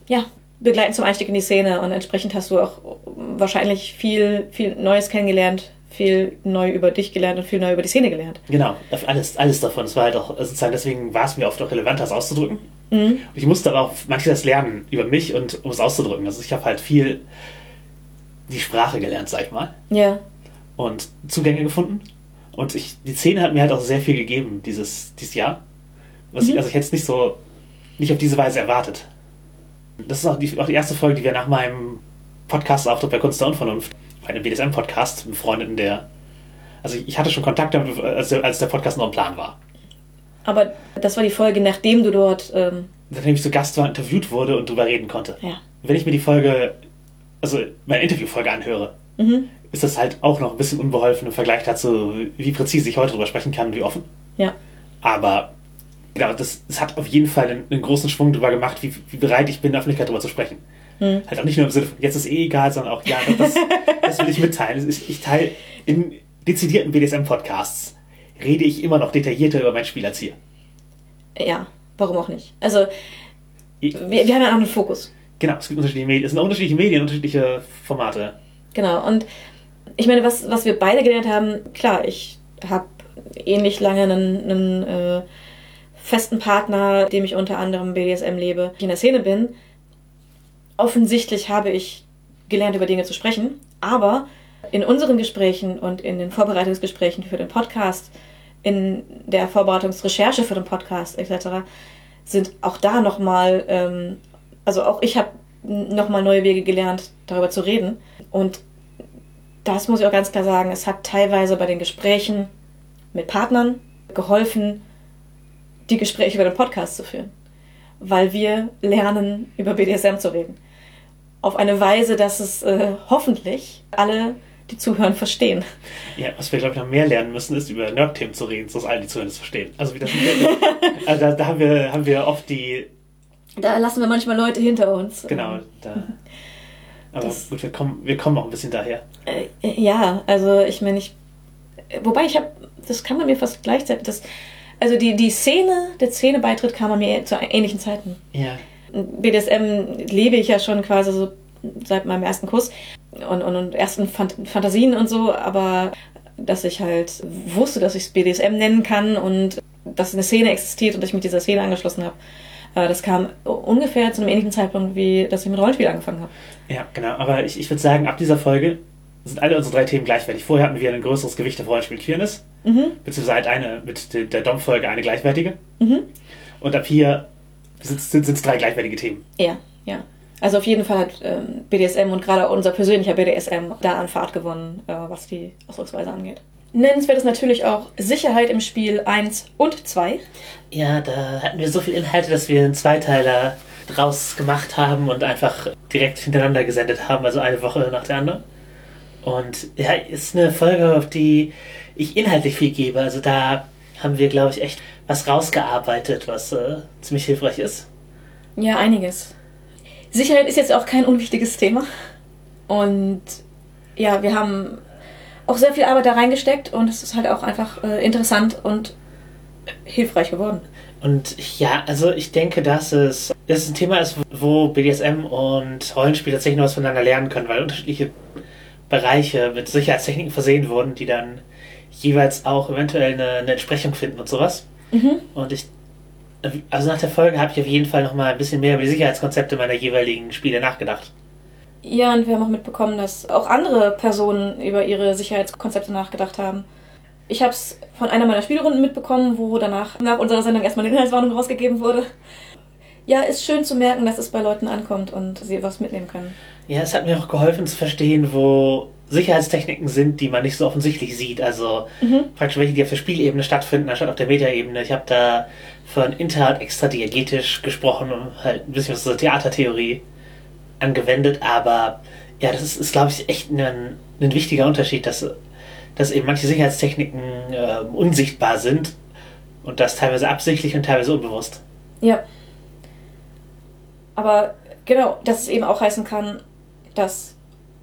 ja, begleitend zum Einstieg in die Szene und entsprechend hast du auch wahrscheinlich viel, viel Neues kennengelernt, viel neu über dich gelernt und viel neu über die Szene gelernt. Genau, alles, alles davon. Es war halt auch, sozusagen, deswegen war es mir oft auch relevanter, es auszudrücken. Mhm. Und ich musste aber auch manches lernen über mich und um es auszudrücken. Also ich habe halt viel die Sprache gelernt, sag ich mal, Ja, und Zugänge gefunden. Und ich, die Szene hat mir halt auch sehr viel gegeben dieses, dieses Jahr. Was ich, Mhm. also ich hätte es nicht so, nicht auf diese Weise erwartet. Das ist auch die, auch die erste Folge, die wir nach meinem Podcast-Auftritt bei Kunst der Unvernunft, bei einem BDSM-Podcast, mit Freundin, der, also ich, hatte schon Kontakt damit, als der, als der Podcast noch im Plan war. aber das war die Folge, nachdem du dort, ähm, Nachdem ich zu Gast war, interviewt wurde und drüber reden konnte. ja. Wenn ich mir die Folge, also meine Interviewfolge anhöre, Mhm. ist das halt auch noch ein bisschen unbeholfen im Vergleich dazu, wie präzise ich heute drüber sprechen kann und wie offen. Ja. Aber genau, das, das hat auf jeden Fall einen, einen großen Schwung drüber gemacht, wie, wie bereit ich bin, in der Öffentlichkeit drüber zu sprechen. Mhm. Halt auch nicht nur im Sinne von, jetzt ist eh egal, sondern auch, ja, das, das will ich mitteilen. Ich, ich teile in dezidierten BDSM-Podcasts rede ich immer noch detaillierter über mein Spiel als hier. Ja, warum auch nicht? Also, Ich- wir, wir haben ja auch einen Fokus. Genau, es gibt unterschiedliche Medien, es sind unterschiedliche Medien, unterschiedliche Formate. Genau. Und ich meine, was, was wir beide gelernt haben, klar, ich habe ähnlich lange einen, einen äh, festen Partner, dem ich unter anderem BDSM lebe, ich in der Szene bin. Offensichtlich habe ich gelernt, über Dinge zu sprechen, aber in unseren Gesprächen und in den Vorbereitungsgesprächen für den Podcast, in der Vorbereitungsrecherche für den Podcast etc., sind auch da nochmal, ähm, also auch ich habe nochmal neue Wege gelernt, darüber zu reden. Und das muss ich auch ganz klar sagen, es hat teilweise bei den Gesprächen mit Partnern geholfen, die Gespräche über den Podcast zu führen. weil wir lernen, über BDSM zu reden. Auf eine Weise, dass es äh, hoffentlich alle, die zuhören, verstehen. Ja, was wir, glaube ich, noch mehr lernen müssen, ist über Nerd-Themen zu reden, dass alle, die zuhören, das verstehen. Also, wie das also da, da haben, wir, haben wir oft die. Da lassen wir manchmal Leute hinter uns. Genau, da. Aber das, gut, wir kommen, wir kommen auch ein bisschen daher. Äh, ja, also ich meine, ich. Wobei ich habe, das kann man mir fast gleichzeitig. Das, also die, die Szene, der Szenebeitritt kam an mir zu ähnlichen Zeiten. Ja. BDSM lebe ich ja schon quasi so seit meinem ersten Kuss und, und, und ersten Phant Fantasien und so, aber dass ich halt wusste, dass ich es BDSM nennen kann und dass eine Szene existiert und dass ich mit dieser Szene angeschlossen habe. Äh, das kam ungefähr zu einem ähnlichen Zeitpunkt, wie dass ich mit Rollenspiel angefangen habe. Ja, genau. Aber ich, ich würde sagen, ab dieser Folge sind alle unsere drei Themen gleichwertig. Vorher hatten wir ein größeres Gewicht auf Rollenspiel Queerness. Mhm. Beziehungsweise eine mit der Dom-Folge eine gleichwertige. Mhm. Und ab hier sind es drei gleichwertige Themen. Ja, ja. Also auf jeden Fall hat ähm, BDSM und gerade unser persönlicher BDSM da an Fahrt gewonnen, äh, was die Ausdrucksweise angeht. Nennenswert ist natürlich auch Sicherheit im Spiel 1 und 2. Ja, da hatten wir so viele Inhalte, dass wir einen Zweiteiler draus gemacht haben und einfach direkt hintereinander gesendet haben, also eine Woche nach der anderen. Und ja, ist eine Folge, auf die ich inhaltlich viel gebe. Also da haben wir, glaube ich, echt was rausgearbeitet, was äh, ziemlich hilfreich ist. Ja, einiges. Sicherheit ist jetzt auch kein unwichtiges Thema. Und ja, wir haben auch sehr viel Arbeit da reingesteckt und es ist halt auch einfach äh, interessant und hilfreich geworden. Und ja, also ich denke, dass es, dass es ein Thema ist, wo BDSM und Rollenspiel tatsächlich noch was voneinander lernen können, weil unterschiedliche Bereiche mit Sicherheitstechniken versehen wurden, die dann jeweils auch eventuell eine, eine Entsprechung finden und sowas. Mhm. Und ich, also nach der Folge habe ich auf jeden Fall noch mal ein bisschen mehr über die Sicherheitskonzepte meiner jeweiligen Spiele nachgedacht. Ja, und wir haben auch mitbekommen, dass auch andere Personen über ihre Sicherheitskonzepte nachgedacht haben. Ich habe es von einer meiner Spielrunden mitbekommen, wo danach nach unserer Sendung erstmal eine Inhaltswarnung rausgegeben wurde. Ja, ist schön zu merken, dass es bei Leuten ankommt und sie was mitnehmen können. Ja, es hat mir auch geholfen zu verstehen, wo Sicherheitstechniken sind, die man nicht so offensichtlich sieht. Also mhm. praktisch welche, die auf der Spielebene stattfinden, anstatt auf der Metaebene. Ich habe da von Inter extra diegetisch gesprochen und halt ein bisschen was zur Theatertheorie angewendet, aber ja, das ist, ist glaube ich, echt ein, ein wichtiger Unterschied, dass, dass eben manche Sicherheitstechniken äh, unsichtbar sind und das teilweise absichtlich und teilweise unbewusst. Ja. Aber genau, dass es eben auch heißen kann, dass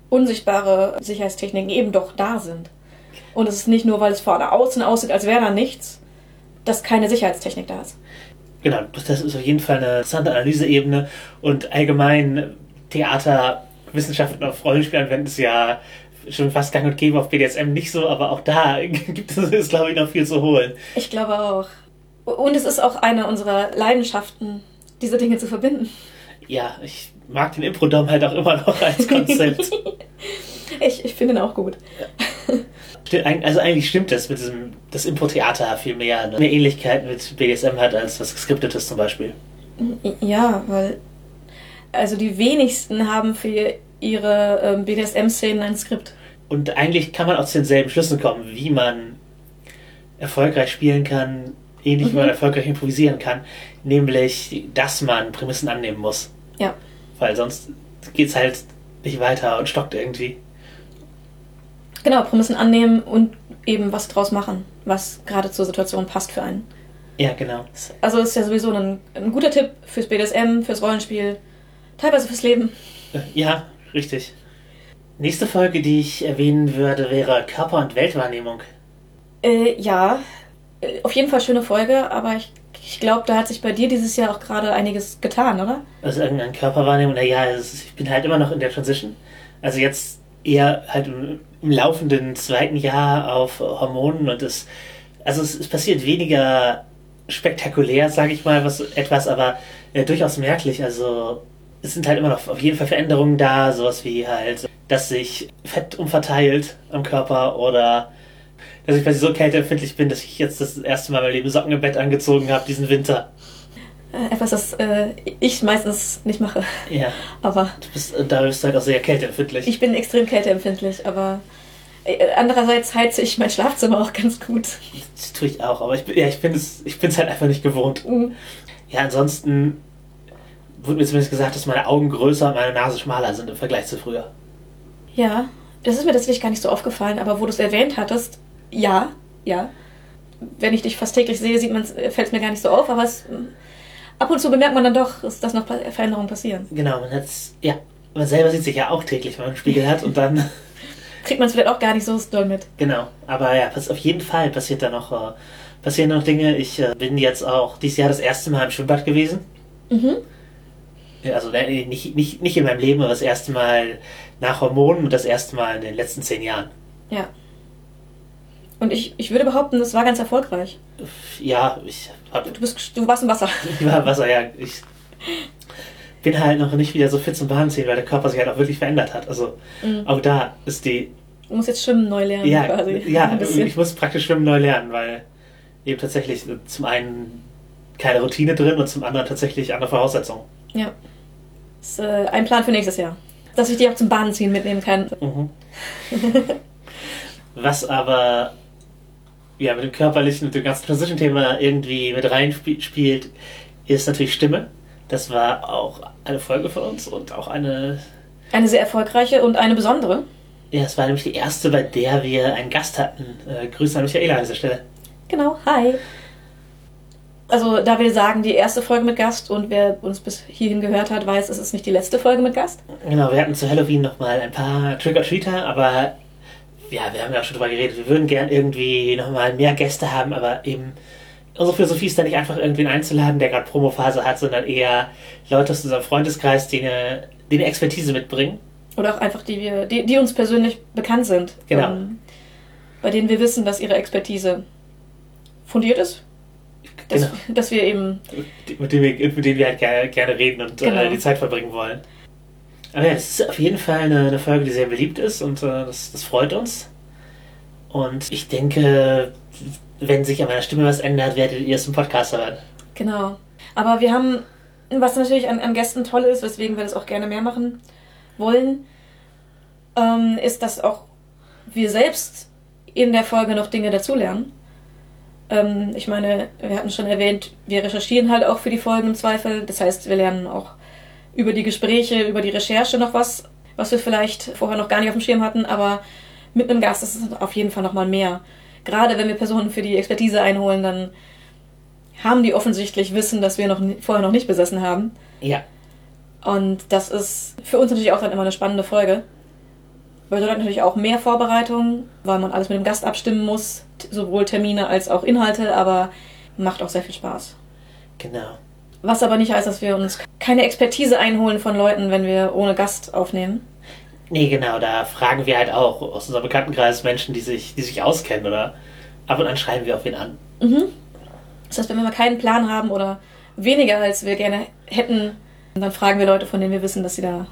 unsichtbare Sicherheitstechniken eben doch da sind. Und es ist nicht nur, weil es von außen aussieht, als wäre da nichts, dass keine Sicherheitstechnik da ist. Genau, das ist auf jeden Fall eine interessante Analyseebene und allgemein Theaterwissenschaften auf Rollenspiel anwenden ist ja schon fast gang und gäbe auf BDSM nicht so, aber auch da gibt es, glaube ich, noch viel zu holen. Ich glaube auch. Und es ist auch eine unserer Leidenschaften, diese Dinge zu verbinden. Ja, ich mag den Improdom halt auch immer noch als Konzept. ich, ich finde ihn auch gut. Also eigentlich stimmt das mit diesem, das Impro-Theater viel mehr, ne? mehr Ähnlichkeit mit BDSM hat als was Geskriptetes zum Beispiel. Ja, weil also die wenigsten haben für ihre ähm, BDSM-Szenen ein Skript. Und eigentlich kann man auch zu denselben Schlüssen kommen, wie man erfolgreich spielen kann, ähnlich mhm. wie man mhm. erfolgreich improvisieren kann, nämlich, dass man Prämissen annehmen muss. Ja. Weil sonst geht es halt nicht weiter und stockt irgendwie. Genau, Prämissen annehmen und eben was draus machen, was gerade zur Situation passt für einen. Ja, genau. Also ist ja sowieso ein, ein guter Tipp fürs BDSM, fürs Rollenspiel, teilweise fürs Leben. Ja, richtig. Nächste Folge, die ich erwähnen würde, wäre Körper- und Weltwahrnehmung. Äh, ja, äh, auf jeden Fall schöne Folge, aber ich, ich glaube, da hat sich bei dir dieses Jahr auch gerade einiges getan, oder? Also irgendeine Körperwahrnehmung, naja, ich bin halt immer noch in der Transition. Also jetzt eher halt im, im laufenden zweiten Jahr auf Hormonen und es, also es, es passiert weniger spektakulär, sage ich mal, was etwas, aber äh, durchaus merklich. Also es sind halt immer noch auf jeden Fall Veränderungen da, sowas wie halt, dass sich Fett umverteilt am Körper oder dass ich quasi so kälteempfindlich bin, dass ich jetzt das erste Mal mein Leben Socken im Bett angezogen habe diesen Winter. Äh, etwas, das äh, ich meistens nicht mache. Ja. Aber. Du bist, äh, da bist du halt auch sehr kälteempfindlich. Ich bin extrem kälteempfindlich, aber äh, andererseits heize ich mein Schlafzimmer auch ganz gut. Das tue ich auch, aber ich, ja, ich bin es ich halt einfach nicht gewohnt. Mhm. Ja, ansonsten wurde mir zumindest gesagt, dass meine Augen größer und meine Nase schmaler sind im Vergleich zu früher. Ja, das ist mir tatsächlich gar nicht so aufgefallen, aber wo du es erwähnt hattest, ja, ja. Wenn ich dich fast täglich sehe, sieht man, fällt es mir gar nicht so auf, aber es, ab und zu bemerkt man dann doch, dass noch Veränderungen passieren. Genau, man hat's, ja, man selber sieht sich ja auch täglich, wenn man einen Spiegel hat und dann kriegt man es vielleicht auch gar nicht so doll mit. Genau, aber ja, auf jeden Fall passiert da noch, äh, passieren noch Dinge. Ich äh, bin jetzt auch dieses Jahr das erste Mal im Schwimmbad gewesen. Mhm. Also äh, nicht, nicht, nicht in meinem Leben, aber das erste Mal nach Hormonen und das erste Mal in den letzten zehn Jahren. Ja. Und ich, ich würde behaupten, das war ganz erfolgreich. Ja, ich hab, du, bist, du warst im Wasser. Ich war im Wasser, ja. Ich bin halt noch nicht wieder so fit zum Bahnziehen, weil der Körper sich halt auch wirklich verändert hat. Also mhm. auch da ist die. Du musst jetzt Schwimmen neu lernen ja, quasi. Ja, ich muss praktisch Schwimmen neu lernen, weil eben tatsächlich zum einen keine Routine drin und zum anderen tatsächlich andere Voraussetzungen. Ja. Das ist äh, ein Plan für nächstes Jahr. Dass ich die auch zum Bahnziehen mitnehmen kann. Mhm. Was aber ja, mit dem körperlichen, mit dem ganzen Transition-Thema irgendwie mit reinspielt, ist natürlich Stimme. Das war auch eine Folge von uns und auch eine. Eine sehr erfolgreiche und eine besondere. Ja, es war nämlich die erste, bei der wir einen Gast hatten. Äh, Grüße an Michaela an dieser Stelle. Genau, hi. Also, da wir sagen, die erste Folge mit Gast und wer uns bis hierhin gehört hat, weiß, es ist nicht die letzte Folge mit Gast. Genau, wir hatten zu Halloween nochmal ein paar Trick-or-Treater, aber ja, wir haben ja auch schon drüber geredet. Wir würden gern irgendwie nochmal mehr Gäste haben, aber eben unsere Philosophie ist da nicht einfach irgendwen einzuladen, der gerade Promophase hat, sondern eher Leute aus unserem Freundeskreis, die eine, die eine Expertise mitbringen. Oder auch einfach die wir, die, die uns persönlich bekannt sind. Genau. Ähm, bei denen wir wissen, dass ihre Expertise fundiert ist. Dass, genau. dass wir eben. Mit denen wir, mit denen wir halt gerne, gerne reden und äh, genau. äh, die Zeit verbringen wollen. Aber ja, es ist auf jeden Fall eine, eine Folge, die sehr beliebt ist und äh, das, das freut uns. Und ich denke, wenn sich an meiner Stimme was ändert, werdet ihr es im Podcast hören. Genau. Aber wir haben, was natürlich an, an Gästen toll ist, weswegen wir das auch gerne mehr machen wollen, ähm, ist, dass auch wir selbst in der Folge noch Dinge dazulernen. Ähm, ich meine, wir hatten schon erwähnt, wir recherchieren halt auch für die Folgen im Zweifel. Das heißt, wir lernen auch über die Gespräche, über die Recherche noch was, was wir vielleicht vorher noch gar nicht auf dem Schirm hatten, aber mit einem Gast ist es auf jeden Fall nochmal mehr gerade wenn wir Personen für die Expertise einholen, dann haben die offensichtlich Wissen, das wir noch vorher noch nicht besessen haben. Ja. Und das ist für uns natürlich auch dann immer eine spannende Folge. Bedeutet natürlich auch mehr Vorbereitung, weil man alles mit dem Gast abstimmen muss, sowohl Termine als auch Inhalte, aber macht auch sehr viel Spaß. Genau. Was aber nicht heißt, dass wir uns keine Expertise einholen von Leuten, wenn wir ohne Gast aufnehmen. Nee, genau, da fragen wir halt auch aus unserem Bekanntenkreis Menschen, die sich, die sich auskennen oder ab und an schreiben wir auf wen an. Mhm. Das heißt, wenn wir mal keinen Plan haben oder weniger als wir gerne hätten, dann fragen wir Leute, von denen wir wissen, dass sie da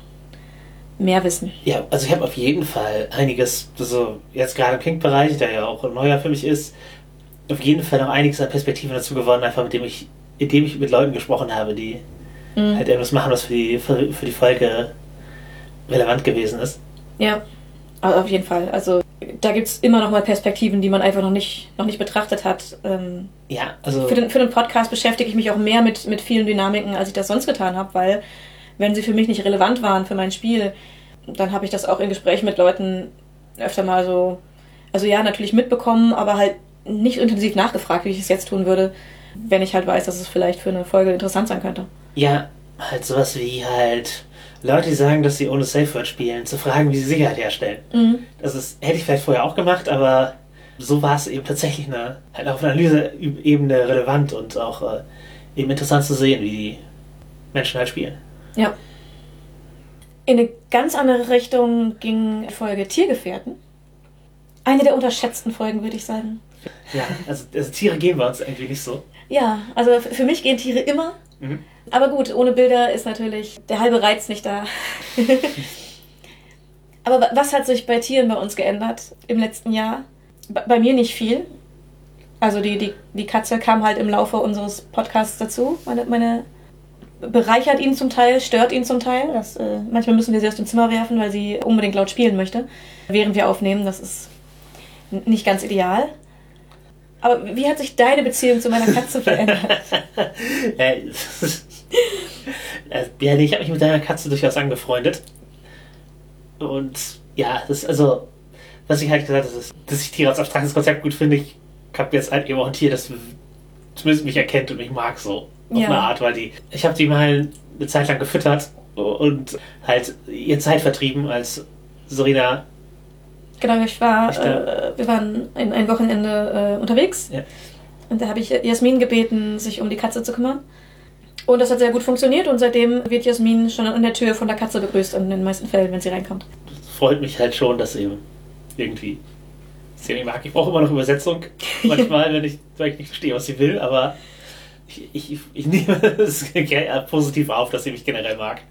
mehr wissen. Ja, also ich habe auf jeden Fall einiges, also jetzt gerade im Pink-Bereich, der ja auch neuer für mich ist, auf jeden Fall noch einiges an Perspektiven dazu gewonnen, einfach mit dem ich, indem ich mit Leuten gesprochen habe, die mhm. halt irgendwas machen, was für die, für, für die Folge relevant gewesen ist. Ja, auf jeden Fall. Also da gibt es immer noch mal Perspektiven, die man einfach noch nicht, noch nicht betrachtet hat. Ähm, ja, also. Für den, für den Podcast beschäftige ich mich auch mehr mit, mit vielen Dynamiken, als ich das sonst getan habe, weil wenn sie für mich nicht relevant waren für mein Spiel, dann habe ich das auch in Gesprächen mit Leuten öfter mal so, also ja, natürlich mitbekommen, aber halt nicht intensiv nachgefragt, wie ich es jetzt tun würde, wenn ich halt weiß, dass es vielleicht für eine Folge interessant sein könnte. Ja, halt sowas wie halt Leute, die sagen, dass sie ohne Safe Word spielen, zu fragen, wie sie Sicherheit herstellen. Mhm. Das ist, hätte ich vielleicht vorher auch gemacht, aber so war es eben tatsächlich eine, halt auf einer Analyse-Ebene relevant und auch äh, eben interessant zu sehen, wie die Menschen halt spielen. Ja. In eine ganz andere Richtung ging die Folge Tiergefährten. Eine der unterschätzten Folgen, würde ich sagen. Ja, also, also Tiere gehen bei uns irgendwie nicht so. Ja, also für mich gehen Tiere immer. Mhm. Aber gut, ohne Bilder ist natürlich der halbe Reiz nicht da. Aber was hat sich bei Tieren bei uns geändert im letzten Jahr? Bei mir nicht viel. Also die, die, die Katze kam halt im Laufe unseres Podcasts dazu. Meine, meine bereichert ihn zum Teil, stört ihn zum Teil. Das, äh, manchmal müssen wir sie aus dem Zimmer werfen, weil sie unbedingt laut spielen möchte, während wir aufnehmen. Das ist nicht ganz ideal. Aber wie hat sich deine Beziehung zu meiner Katze verändert? Äh, ja, nee, ich habe mich mit deiner Katze durchaus angefreundet. Und ja, das ist also, was ich halt gesagt habe, ist, dass ich Tiere als abstraktes Konzept gut finde. Ich habe jetzt halt eben auch ein Tier, das zumindest mich erkennt und mich mag so. Auf Ja. eine Art, weil die. Ich habe die mal eine Zeit lang gefüttert und halt ihr Zeit vertrieben, als Serena. Genau, ich war, Ich äh, wir waren ein, ein Wochenende äh, unterwegs Ja. und da habe ich Jasmin gebeten, sich um die Katze zu kümmern. Und das hat sehr gut funktioniert und seitdem wird Jasmin schon an der Tür von der Katze begrüßt in den meisten Fällen, wenn sie reinkommt. freut mich halt schon, dass eben irgendwie sie mich mag. Ich brauche immer noch Übersetzung manchmal, wenn ich, weil ich nicht verstehe, was sie will, aber ich, ich, ich nehme es positiv auf, dass sie mich generell mag.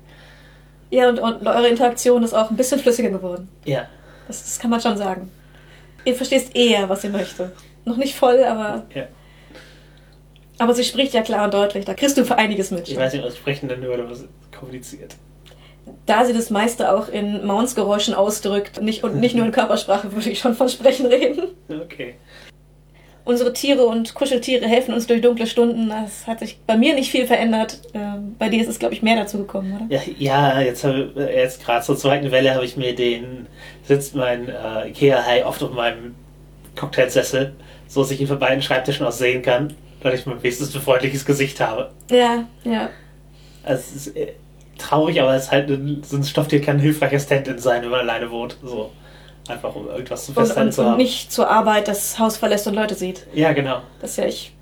Ja, und, und eure Interaktion ist auch ein bisschen flüssiger geworden. Ja, Das, das kann man schon sagen. Ihr verstehst eher, was sie möchte. Noch nicht voll, aber, ja. aber sie spricht ja klar und deutlich. Da kriegst du für einiges mit. Ich weiß nicht, was sprechen denn nur oder was kommuniziert. Da sie das meiste auch in Mountsgeräuschen ausdrückt nicht, und nicht nur in Körpersprache, würde ich schon von Sprechen reden. Okay. Unsere Tiere und Kuscheltiere helfen uns durch dunkle Stunden. Das hat sich bei mir nicht viel verändert. Ähm, bei dir ist es, glaube ich, mehr dazu gekommen, oder? Ja, ja jetzt, habe- jetzt gerade zur zweiten Welle habe ich mir den, sitzt mein äh, Ikea-Hai oft auf meinem Cocktailsessel, so dass ich ihn von beiden Schreibtischen aus sehen kann, weil ich mein wenigstens ein freundliches Gesicht habe. Ja, ja. Also es ist äh, traurig, aber es ist halt ein, so ein Stofftier kann ein hilfreicher Stand-in sein, wenn man alleine wohnt. So. Einfach um irgendwas zu Und, festhalten und, zu und haben. nicht zur Arbeit das Haus verlässt und Leute sieht. Ja, genau. Das ist ja ich.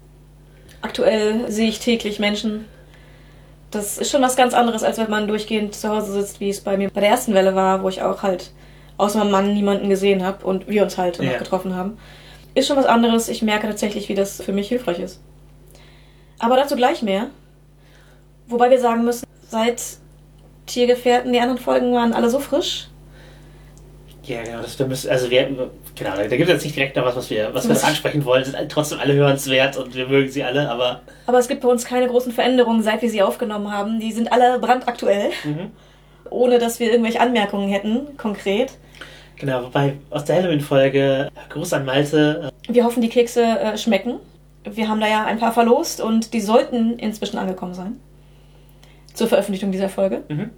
Aktuell sehe ich täglich Menschen. Das ist schon was ganz anderes, als wenn man durchgehend zu Hause sitzt, wie es bei mir bei der ersten Welle war, wo ich auch halt außer meinem Mann niemanden gesehen habe und wir uns halt Ja. noch getroffen haben. Ist schon was anderes. Ich merke tatsächlich, wie das für mich hilfreich ist. Aber dazu gleich mehr. Wobei wir sagen müssen, seit Tiergefährten, die anderen Folgen waren alle so frisch. Ja, genau. Das, da müssen, also wir, genau, da gibt es jetzt nicht direkt noch was, was wir, was wir ansprechen wollen. Sind trotzdem alle hörenswert und wir mögen sie alle, aber Aber es gibt bei uns keine großen Veränderungen, seit wir sie aufgenommen haben. Die sind alle brandaktuell, mhm. ohne dass wir irgendwelche Anmerkungen hätten, konkret. genau. Wobei aus der Halloween-Folge Gruß an Malte. Wir hoffen, die Kekse äh, schmecken. Wir haben da ja ein paar verlost und die sollten inzwischen angekommen sein. Zur Veröffentlichung dieser Folge. Äh, mhm.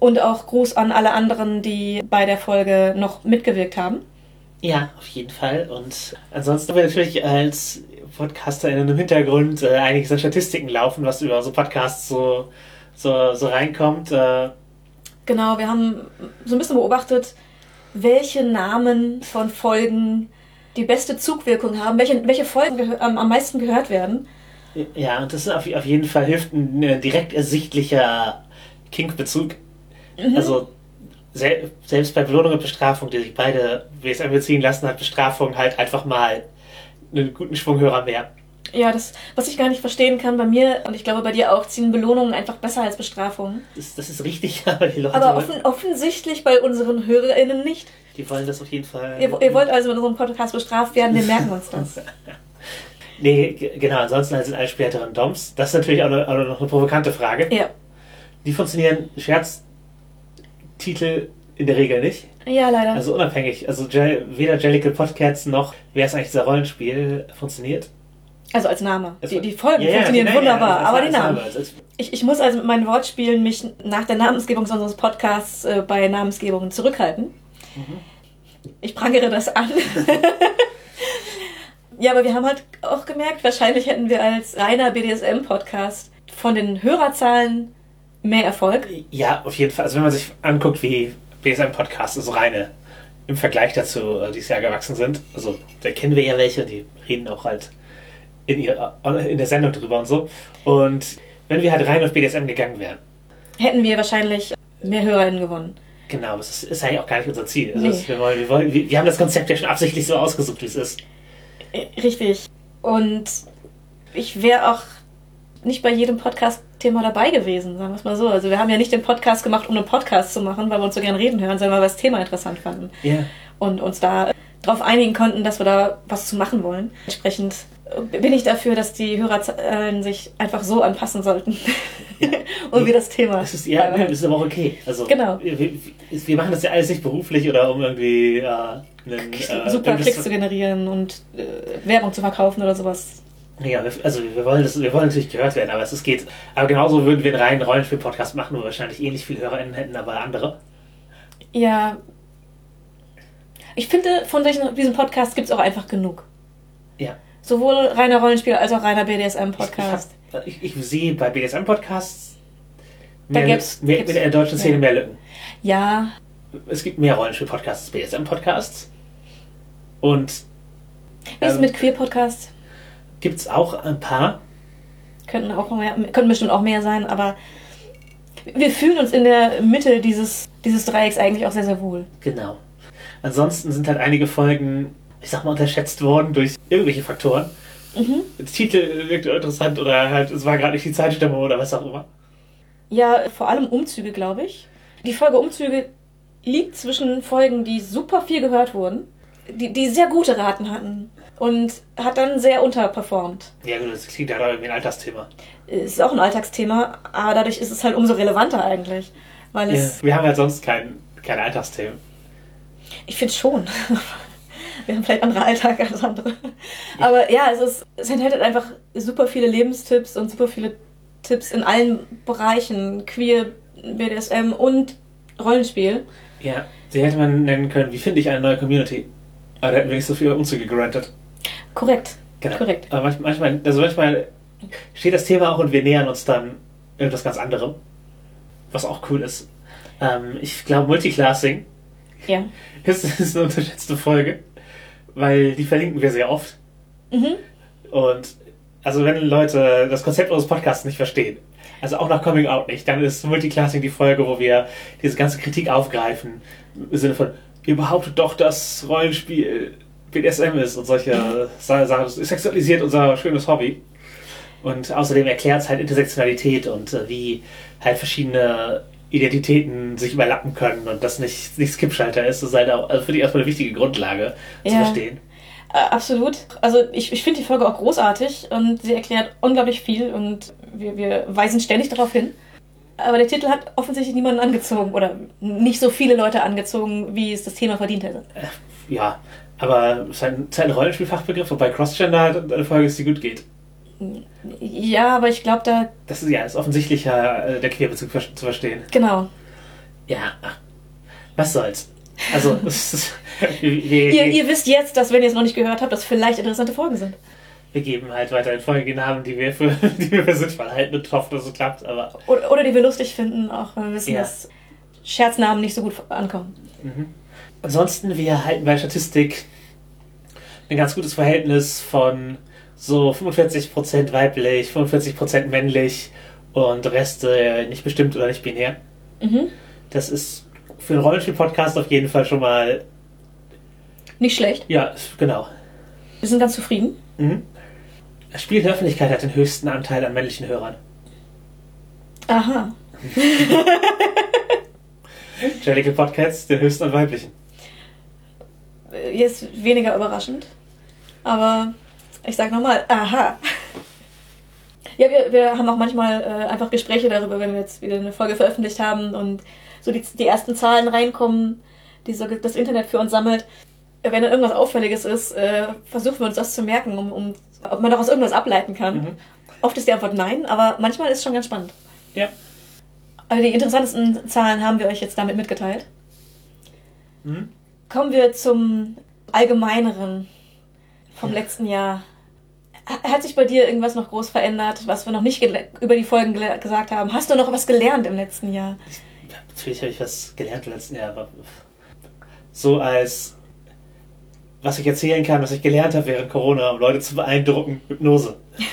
Und auch Gruß an alle anderen, die bei der Folge noch mitgewirkt haben. Ja, auf jeden Fall. Und ansonsten haben wir natürlich als Podcaster in im Hintergrund äh, einiges an Statistiken laufen, was über so Podcasts so, so, so reinkommt. Äh, Genau, wir haben so ein bisschen beobachtet, welche Namen von Folgen die beste Zugwirkung haben, welche, welche Folgen gehö- am, meisten gehört werden. ja, und das ist auf, auf jeden Fall hilft ein direkt ersichtlicher Kink-Bezug. Also sel selbst bei Belohnung und Bestrafung, die sich beide WSM beziehen lassen, hat Bestrafung halt einfach mal einen guten Schwung Hörer mehr. Ja, das, was ich gar nicht verstehen kann bei mir und ich glaube bei dir auch, ziehen Belohnungen einfach besser als Bestrafungen. Das, das ist richtig, aber die Leute, Aber offen, offensichtlich bei unseren HörerInnen nicht. die wollen das auf jeden Fall. Ihr, ihr wollt also mit unserem Podcast bestraft werden, wir merken uns das. Nee, genau, ansonsten sind alle späteren Doms. Das ist natürlich auch, noch- auch noch eine provokante Frage. Ja. Die funktionieren Scherztitel in der Regel nicht. Ja, leider. Also unabhängig. Also weder Jellicle Podcasts noch wer ist eigentlich dieser Rollenspiel funktioniert. Also als Name. Es- Die, die Folgen Ja, ja, funktionieren nein, nein, wunderbar, als- aber die Namen. Ich, ich muss also mit meinen Wortspielen mich nach der Namensgebung unseres Podcasts äh, bei Namensgebungen zurückhalten. Mhm. Ich prangere das an. ja, aber wir haben halt auch gemerkt, wahrscheinlich hätten wir als reiner BDSM-Podcast von den Hörerzahlen mehr Erfolg. Ja, auf jeden Fall. Also wenn man sich anguckt, wie BSM-Podcasts, also reine im Vergleich dazu äh, dieses Jahr gewachsen sind. Also da kennen wir ja welche, die reden auch halt in, ihrer, in der Sendung drüber und so. Und wenn wir halt rein auf BDSM gegangen wären, Hätten wir wahrscheinlich mehr HörerInnen gewonnen. genau, das ist, ist eigentlich auch gar nicht unser Ziel. Also Nee. wir, wollen, wir, wollen, wir, wir haben das Konzept ja schon absichtlich so ausgesucht, wie es ist. Äh, Richtig. Und ich wäre auch nicht bei jedem Podcast-Thema dabei gewesen, sagen wir es mal so. Also wir haben ja nicht den Podcast gemacht, um einen Podcast zu machen, weil wir uns so gern reden hören, sondern weil wir das Thema interessant fanden. Ja. Und uns da darauf einigen konnten, dass wir da was zu machen wollen. Entsprechend äh, bin ich dafür, dass die Hörerzahlen sich einfach so anpassen sollten. Und wir das Thema. Das ist, ja, das ist aber auch okay. Also, Genau. Wir, wir, machen das ja alles nicht beruflich oder um irgendwie äh, einen, äh, Super Klicks zu- zu generieren und äh, Werbung zu verkaufen oder sowas. Ja, also wir wollen, das, wir wollen natürlich gehört werden, aber es geht. Aber genauso würden wir einen reinen Rollenspiel-Podcast machen, wo wir wahrscheinlich ähnlich viele HörerInnen hätten, aber andere. Ja. Ich finde, von solchen, diesem Podcast gibt es auch einfach genug. Ja. Sowohl reiner Rollenspiel als auch reiner BDSM-Podcast. Ich, ich, ich sehe bei BDSM-Podcasts mehr, gibt's- mehr, gibt's- in der deutschen Szene ja. mehr Lücken. Ja, Es gibt mehr Rollenspiel-Podcasts als BDSM-Podcasts. Und wie ist es Ähm, mit Queer-Podcasts? Gibt es auch ein paar. Könnten auch mehr, könnten bestimmt auch mehr sein, aber wir fühlen uns in der Mitte dieses, dieses Dreiecks eigentlich auch sehr, sehr wohl. Genau. Ansonsten sind halt einige Folgen, ich sag mal, unterschätzt worden durch irgendwelche Faktoren. Mhm. Der Titel wirkt interessant oder halt, es war gerade nicht die Zeitstimmung oder was auch immer. Ja, vor allem Umzüge, glaube ich. Die Folge Umzüge liegt zwischen Folgen, die super viel gehört wurden, die, die sehr gute Raten hatten und hat dann sehr unterperformt. Ja, gut, das klingt halt irgendwie ein Altersthema. Ist auch ein Alltagsthema, aber dadurch ist es halt umso relevanter eigentlich. Weil Ja. Wir haben halt sonst kein, keine Alltagsthemen. ich finde schon. Wir haben vielleicht andere Alltag als andere. Aber ja, es, ist, es enthält halt einfach super viele Lebenstipps und super viele Tipps in allen Bereichen. Queer, BDSM und Rollenspiel. Ja, sie hätte man nennen können, wie finde ich eine neue Community? Aber da hätten wir nicht so viele Umzüge gerantet. Korrekt. Genau. Korrekt. Aber manch- manchmal, also manchmal steht das Thema auch und wir nähern uns dann irgendwas ganz anderem. Was auch cool ist. Ähm, ich glaube, Multiclassing Ja. ist, ist eine unterschätzte Folge, weil die verlinken wir sehr oft. Mhm. Und also wenn Leute das Konzept unseres Podcasts nicht verstehen, also auch nach Coming Out nicht, dann ist Multiclassing die Folge, wo wir diese ganze Kritik aufgreifen. Im Sinne von, ihr behauptet doch, dass Rollenspiel BDSM ist und solche Sachen. Es sexualisiert unser schönes Hobby. Und außerdem erklärt es halt Intersektionalität und äh, wie halt verschiedene Identitäten sich überlappen können und das nicht, nicht Skipschalter ist. Das ist halt auch, also finde ich erstmal eine wichtige Grundlage zu Ja. verstehen. Äh, absolut. Also ich, ich finde die Folge auch großartig und sie erklärt unglaublich viel und wir, wir weisen ständig darauf hin. Aber der Titel hat offensichtlich niemanden angezogen oder nicht so viele Leute angezogen, wie es das Thema verdient hätte. Ja, aber es ist ein, Rollenspielfachbegriff, wobei Crossgender halt eine Folge ist, die gut geht. Ja, aber ich glaube da, Das ist ja ist offensichtlicher, äh, der Queerbezug ver- zu verstehen. genau. Ja, was soll's. Also, ist, wir, Ihr, ihr wisst jetzt, dass wenn ihr es noch nicht gehört habt, das vielleicht interessante Folgen sind. wir geben halt weiterhin Folgen die Namen, die wir für, die wir für sinnvoll halten und hoffen, dass es klappt, aber Oder, oder die wir lustig finden, auch wenn wir wissen, Ja. dass Scherznamen nicht so gut ankommen. Ansonsten, wir halten bei Statistik ein ganz gutes Verhältnis von so 45% weiblich, 45% männlich und Rest äh, nicht bestimmt oder nicht binär. Mhm. Das ist für einen Rollenspiel-Podcast auf jeden Fall schon mal, Nicht schlecht. ja, genau. Wir sind ganz zufrieden. Mhm. Das Spiel der Öffentlichkeit hat den höchsten Anteil an männlichen Hörern. Aha. Jellicle Podcasts den höchsten an weiblichen. Äh, Jetzt weniger überraschend. Aber ich sag nochmal, aha. Ja, wir, wir haben auch manchmal äh, einfach Gespräche darüber, wenn wir jetzt wieder eine Folge veröffentlicht haben und so die, die ersten Zahlen reinkommen, die so das Internet für uns sammelt. Wenn dann irgendwas Auffälliges ist, äh, versuchen wir uns das zu merken, um, um ob man daraus irgendwas ableiten kann. Mhm. Oft ist die Antwort nein, aber manchmal ist es schon ganz spannend. Ja. Also die interessantesten Zahlen haben wir euch jetzt damit mitgeteilt. Mhm. Kommen wir zum Allgemeineren vom letzten Jahr. Ha- Hat sich bei dir irgendwas noch groß verändert, was wir noch nicht über die Folgen gesagt haben? Hast du noch was gelernt im letzten Jahr? Natürlich habe ich was gelernt im letzten Jahr, aber so als was ich erzählen kann, was ich gelernt habe während Corona, um Leute zu beeindrucken, Hypnose.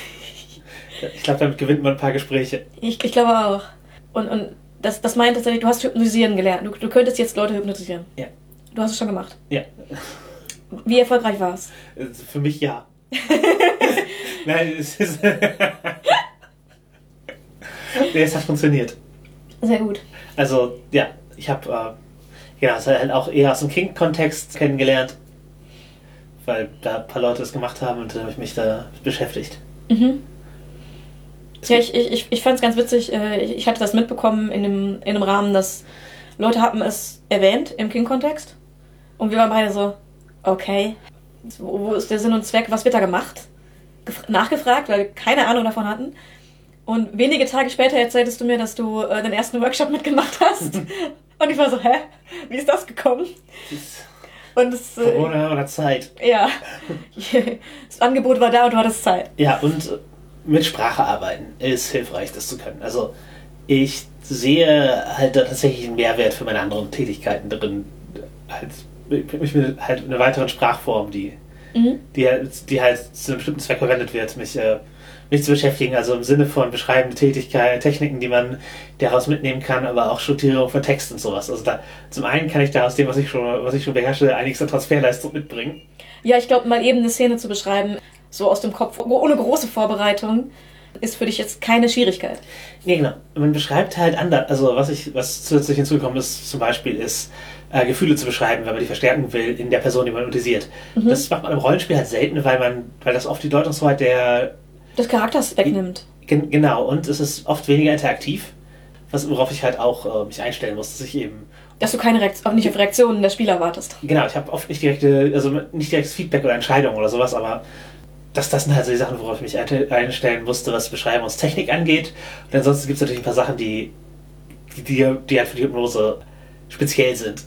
Ich glaube, damit gewinnt man ein paar Gespräche. Ich, ich glaube auch. Und, und das, das meint tatsächlich, du hast Hypnotisieren gelernt. Du, du könntest jetzt Leute hypnotisieren. Ja. Du hast es schon gemacht. Ja, Wie erfolgreich war es? für mich ja. Nein, es ist. nee, es hat funktioniert. Sehr gut. Also, ja, ich habe äh, ja, es halt auch eher aus dem King-Kontext kennengelernt, weil da ein paar Leute das gemacht haben und dann habe ich mich da beschäftigt. Mhm. Es Ja, ich, ich, ich fand es ganz witzig. äh, Ich, hatte das mitbekommen in dem, in dem Rahmen, dass Leute hatten es erwähnt im King-Kontext. Und wir waren beide so, okay, wo, ist der Sinn und Zweck? Was wird da gemacht? nachgefragt, weil wir keine Ahnung davon hatten. Und wenige Tage später erzähltest du mir, dass du äh, den ersten Workshop mitgemacht hast. Und ich war so, hä? Wie ist das gekommen? Und es, äh, Corona oder Zeit. ja, das Angebot war da und du hattest Zeit. Ja, und mit Sprache arbeiten ist hilfreich, das zu können. Also ich sehe halt da tatsächlich einen Mehrwert für meine anderen Tätigkeiten drin. Halt, mich mit halt einer weiteren Sprachform, die, Mhm. die, halt- die halt zu einem bestimmten Zweck verwendet wird, mich, äh, mich zu beschäftigen. Also im Sinne von beschreibende Tätigkeit, Techniken, die man daraus mitnehmen kann, aber auch Strukturierung von Text und sowas. Also da, zum einen kann ich da aus dem, was ich schon, was ich schon beherrsche, einiges an Transferleistung mitbringen. Ja, ich glaube, mal eben eine Szene zu beschreiben, so aus dem Kopf, ohne große Vorbereitung, ist für dich jetzt keine Schwierigkeit. Nee, genau. Man beschreibt halt anders. Also was ich, was zusätzlich hinzugekommen ist, zum Beispiel ist, äh, Gefühle zu beschreiben, wenn man die verstärken will in der Person, die man utilisiert. Das macht man im Rollenspiel halt selten, weil man, weil das oft die Deutungshoheit der Das Charakters wegnimmt. gen, genau und es ist oft weniger interaktiv, was worauf ich halt auch äh, mich einstellen muss, dass ich eben Dass du keine Reaktion, auch nicht auf Reaktionen der Spieler wartest. genau, ich habe oft nicht direkte, also nicht direktes Feedback oder Entscheidung oder sowas, aber das, das sind halt so die Sachen, worauf ich mich ein- einstellen musste, was Beschreibungstechnik angeht. Und ansonsten gibt es natürlich ein paar Sachen, die, die, die, die halt für die Hypnose speziell sind,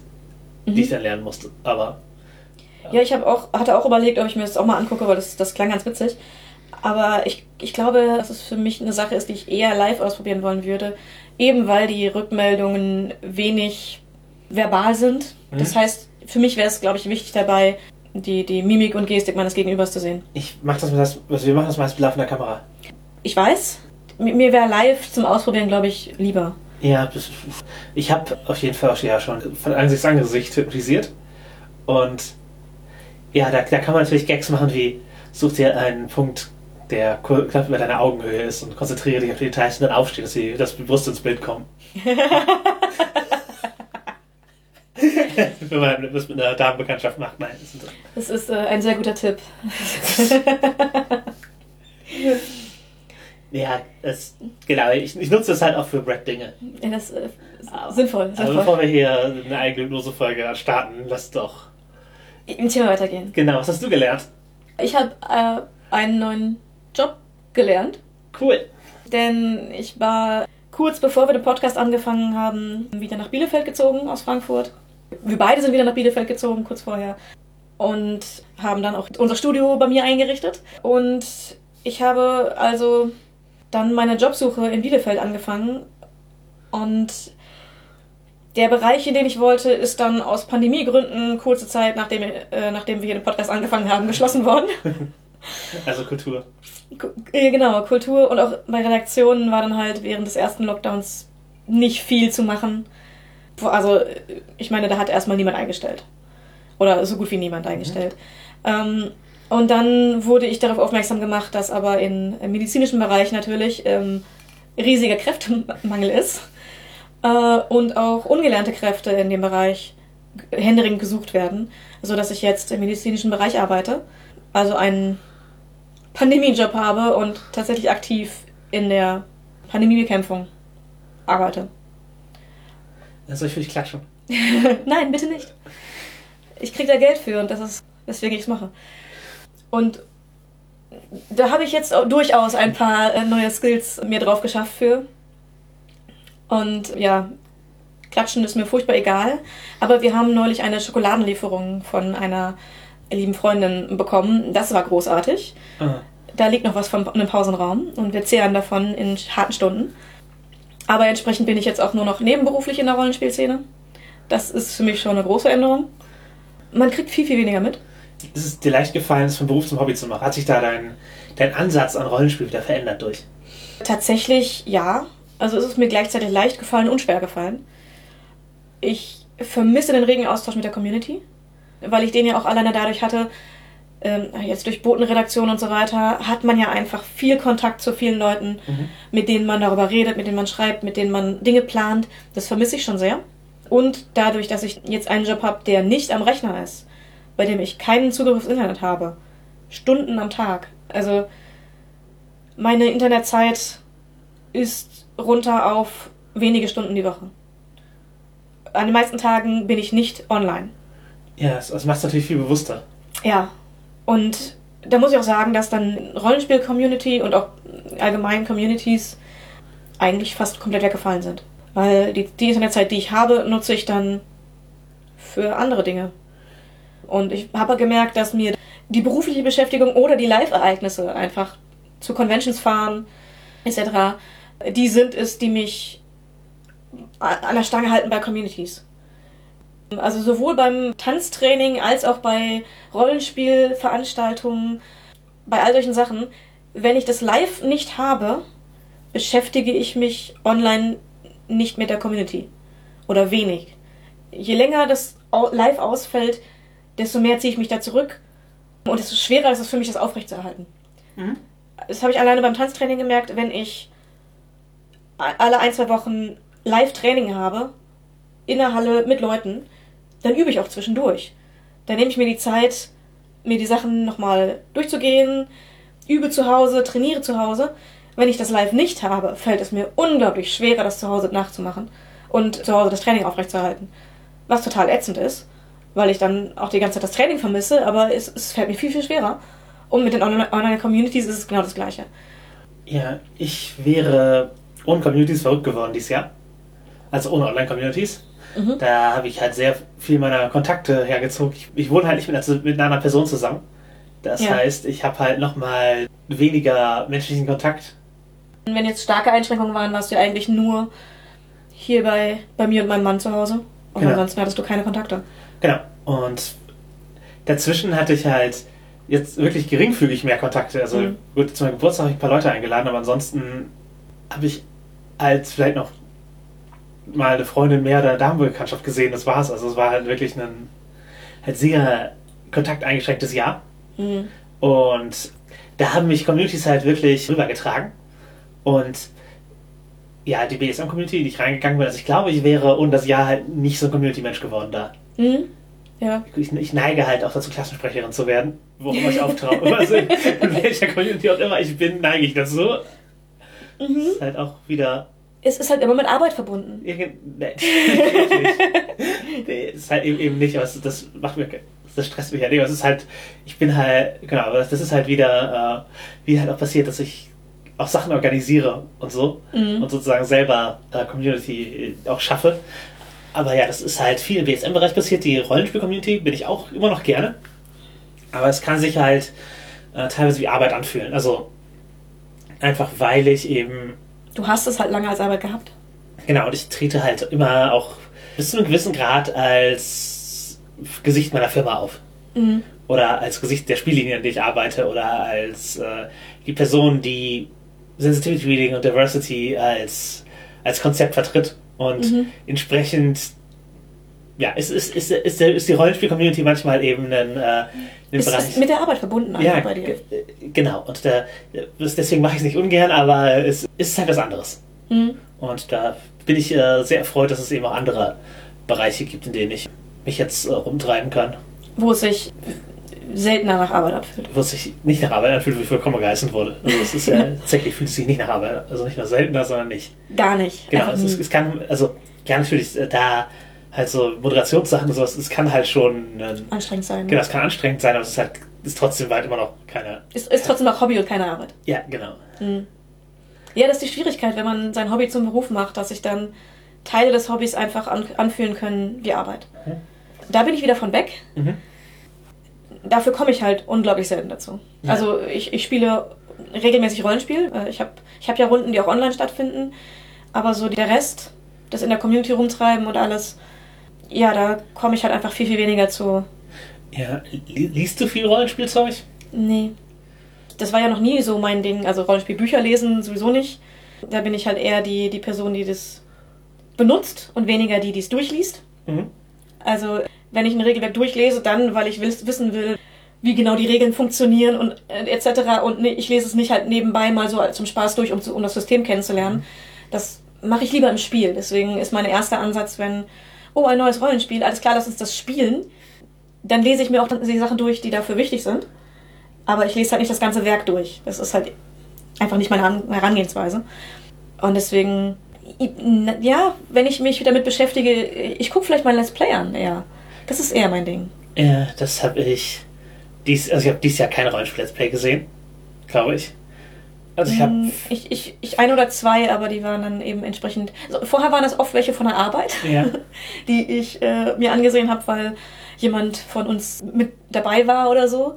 die ich dann lernen musste. Aber Ja, ich hab auch, hatte auch überlegt, ob ich mir das auch mal angucke, weil das, das klang ganz witzig. Aber ich, ich glaube, dass es für mich eine Sache ist, die ich eher live ausprobieren wollen würde. Eben weil die Rückmeldungen wenig verbal sind. Das Mhm. heißt, für mich wäre es, glaube ich, wichtig dabei, die, die Mimik und Gestik meines Gegenübers zu sehen. ich mache das, mit das also wir machen das meist mit laufender Kamera. Ich weiß, mi- mir wäre live zum Ausprobieren, glaube ich, lieber. Ja, ich habe auf jeden Fall auch ja schon von Angesicht zu Angesicht hypnotisiert. Und ja, da, da kann man natürlich Gags machen wie, such dir einen Punkt, der knapp über deiner Augenhöhe ist und konzentriere dich auf die Details und dann aufstehen, dass sie das bewusst ins Bild kommen. Wenn man das mit einer Damenbekanntschaft macht, nein. Das ist, Das ist äh, ein sehr guter Tipp. ja, das, genau, ich, ich nutze das halt auch für Brett-Dinge. Ja, das ist äh, sinnvoll. Also sinnvoll. bevor wir hier eine eigene Hypnose-Folge starten, lass doch. Im Thema weitergehen. Genau, was hast du gelernt? Ich habe äh, einen neuen Job gelernt, Cool. denn ich war kurz bevor wir den Podcast angefangen haben, wieder nach Bielefeld gezogen aus Frankfurt. Wir beide sind wieder nach Bielefeld gezogen, kurz vorher. Und haben dann auch unser Studio bei mir eingerichtet. Und ich habe also dann meine Jobsuche in Bielefeld angefangen. Und der Bereich, in den ich wollte, ist dann aus Pandemiegründen kurze Zeit, nachdem, äh, nachdem wir hier den Podcast angefangen haben, geschlossen worden. Also Kultur. Ku- äh, Genau, Kultur und auch bei Redaktionen war dann halt während des ersten Lockdowns nicht viel zu machen. Also, ich meine, da hat erstmal niemand eingestellt. Oder so gut wie niemand eingestellt. Ähm, und dann wurde ich darauf aufmerksam gemacht, dass aber in, im medizinischen Bereich natürlich ähm, riesiger Kräftemangel ist. Äh, und auch ungelernte Kräfte in dem Bereich händeringend gesucht werden. So dass ich jetzt im medizinischen Bereich arbeite. Also einen Pandemiejob habe und tatsächlich aktiv in der Pandemiebekämpfung arbeite. Also ich will dich klatschen. Nein, bitte nicht. Ich krieg da Geld für und das ist, weswegen ich es mache. Und da habe ich jetzt durchaus ein paar äh, neue Skills mir drauf geschafft für. Und ja, klatschen ist mir furchtbar egal. Aber wir haben neulich eine Schokoladenlieferung von einer lieben Freundin bekommen. Das war großartig. Ah. Da liegt noch was von einem Pausenraum und wir zehren davon in harten Stunden. Aber entsprechend bin ich jetzt auch nur noch nebenberuflich in der Rollenspielszene. Das ist für mich schon eine große Änderung. Man kriegt viel, viel weniger mit. Ist es dir leicht gefallen, es vom Beruf zum Hobby zu machen? Hat sich da dein, dein Ansatz an Rollenspiel wieder verändert durch? Tatsächlich ja. Also es ist mir gleichzeitig leicht gefallen und schwer gefallen. Ich vermisse den regen Austausch mit der Community, weil ich den ja auch alleine dadurch hatte, ähm, jetzt durch Botenredaktion und so weiter, hat man ja einfach viel Kontakt zu vielen Leuten, mit denen man darüber redet, mit denen man schreibt, mit denen man Dinge plant. Das vermisse ich schon sehr. Und dadurch, dass ich jetzt einen Job habe, der nicht am Rechner ist, bei dem ich keinen Zugriff aufs Internet habe, Stunden am Tag. Also meine Internetzeit ist runter auf wenige Stunden die Woche. An den meisten Tagen bin ich nicht online. Ja, das, das macht es natürlich viel bewusster. Ja. Und da muss ich auch sagen, dass dann Rollenspiel-Community und auch allgemein Communities eigentlich fast komplett weggefallen sind. Weil die, die Internetzeit, die ich habe, nutze ich dann für andere Dinge. Und ich habe gemerkt, dass mir die berufliche Beschäftigung oder die Live-Ereignisse einfach zu Conventions fahren etc., die sind es, die mich an der Stange halten bei Communities. Also sowohl beim Tanztraining als auch bei Rollenspielveranstaltungen, bei all solchen Sachen, wenn ich das live nicht habe, beschäftige ich mich online nicht mit der Community. Oder wenig. Je länger das live ausfällt, desto mehr ziehe ich mich da zurück. Und desto schwerer ist es für mich, das aufrechtzuerhalten. Mhm. Das habe ich alleine beim Tanztraining gemerkt, wenn ich alle ein, zwei Wochen Live-Training habe, in der Halle mit Leuten, dann übe ich auch zwischendurch. Dann nehme ich mir die Zeit, mir die Sachen nochmal durchzugehen, übe zu Hause, trainiere zu Hause. Wenn ich das live nicht habe, fällt es mir unglaublich schwerer, das zu Hause nachzumachen und zu Hause das Training aufrechtzuerhalten. Was total ätzend ist, weil ich dann auch die ganze Zeit das Training vermisse, aber es, es fällt mir viel, viel schwerer. Und mit den Online-Communities ist es genau das Gleiche. Ja, ich wäre ohne Communities verrückt geworden dieses Jahr. Also ohne Online-Communities. Mhm. Da habe ich halt sehr viel meiner Kontakte hergezogen. Ich, ich wohne halt nicht mit, mit einer Person zusammen. Das ja. heißt, ich habe halt nochmal weniger menschlichen Kontakt. Wenn jetzt starke Einschränkungen waren, warst du eigentlich nur hier bei, bei mir und meinem Mann zu Hause. Und genau. ansonsten hattest du keine Kontakte. Genau. Und dazwischen hatte ich halt jetzt wirklich geringfügig mehr Kontakte. Also mhm. gut, zu meinem Geburtstag habe ich ein paar Leute eingeladen, aber ansonsten habe ich als vielleicht noch mal eine Freundin mehr der Damenbekanntschaft gesehen, das war's. Also es war halt wirklich ein halt sehr kontakteingeschränktes Jahr. Mhm. Und da haben mich Communities halt wirklich rübergetragen. Und ja, die BSM-Community, die ich reingegangen bin, also ich glaube, ich wäre ohne das Jahr halt nicht so ein Community-Mensch geworden da. Mhm. Ja. Ich, ich, neige halt auch dazu, Klassensprecherin zu werden, wo immer ich auftauche. also in welcher Community auch immer ich bin, neige ich dazu. Mhm. Das ist halt auch wieder es ist halt immer mit Arbeit verbunden. Ja, nee, nee, ist halt eben, eben nicht, aber das macht mir, das stresst mich halt nicht. Es ist halt, ich bin halt, genau, aber das ist halt wieder, äh, wie halt auch passiert, dass ich auch Sachen organisiere und so mhm. und sozusagen selber äh, Community auch schaffe. Aber ja, das ist halt viel im BSM-Bereich passiert. Die Rollenspiel-Community bin ich auch immer noch gerne. Aber es kann sich halt äh, teilweise wie Arbeit anfühlen. Also einfach weil ich eben Du hast es halt lange als Arbeit gehabt. Genau, und ich trete halt immer auch bis zu einem gewissen Grad als Gesicht meiner Firma auf. Mhm. Oder als Gesicht der Spiellinie, in der ich arbeite, oder als äh, die Person, die Sensitivity Reading und Diversity als, als Konzept vertritt. Und mhm. entsprechend ja, ist, ist, ist, ist, ist die Rollenspiel-Community manchmal eben ein, äh, ist Bereich. mit der Arbeit verbunden ja, bei dir. Genau. Und da, deswegen mache ich es nicht ungern, aber es ist halt was anderes. Mhm. Und da bin ich äh, sehr erfreut, dass es eben auch andere Bereiche gibt, in denen ich mich jetzt äh, rumtreiben kann. Wo es sich seltener nach Arbeit anfühlt. Wo es sich nicht nach Arbeit anfühlt, wie ich vollkommen geheißen wurde. Also es ist ja tatsächlich fühlt es sich nicht nach Arbeit, also nicht nur seltener, sondern nicht. Gar nicht. Genau, es, ist, es, kann, also ja natürlich, äh, da halt so Moderationssachen und sowas, es kann halt schon ähm, anstrengend sein. Genau, es kann anstrengend sein, aber es ist halt ist trotzdem weit immer noch keine. Ist, ist trotzdem noch Hobby und keine Arbeit. Ja, genau. Mhm. Ja, das ist die Schwierigkeit, wenn man sein Hobby zum Beruf macht, dass sich dann Teile des Hobbys einfach an, anfühlen können wie Arbeit. Mhm. Da bin ich wieder von weg. Mhm. Dafür komme ich halt unglaublich selten dazu. Ja. Also ich, ich spiele regelmäßig Rollenspiel. Äh, ich habe ich hab ja Runden, die auch online stattfinden. Aber so der Rest, das in der Community rumtreiben und alles, ja, da komme ich halt einfach viel, viel weniger zu. Ja, liest du viel Rollenspielzeug? Nee. Das war ja noch nie so mein Ding. Also Rollenspielbücher lesen sowieso nicht. Da bin ich halt eher die, die Person, die das benutzt und weniger die, die es durchliest. Mhm. Also, wenn ich ein Regelwerk durchlese, dann, weil ich wissen will, wie genau die Regeln funktionieren und äh, etc. Und ich lese es nicht halt nebenbei mal so zum Spaß durch, um, zu, um das System kennenzulernen. Mhm. Das mache ich lieber im Spiel. Deswegen ist mein erster Ansatz, wenn oh, ein neues Rollenspiel, alles klar, lass uns das spielen. Dann lese ich mir auch die Sachen durch, die dafür wichtig sind. Aber ich lese halt nicht das ganze Werk durch. Das ist halt einfach nicht meine Herangehensweise. Und deswegen, ja, wenn ich mich damit beschäftige, ich gucke vielleicht mal Let's Play an, eher. Das ist eher mein Ding. Ja, das habe ich dies, also ich habe dieses Jahr kein Rollenspiel-Let's Play gesehen, glaube ich. Also ich habe Hm, Ich, ich, ich ein oder zwei, aber die waren dann eben entsprechend. Also vorher waren das oft welche von der Arbeit, Ja. die ich äh, mir angesehen habe, weil jemand von uns mit dabei war oder so.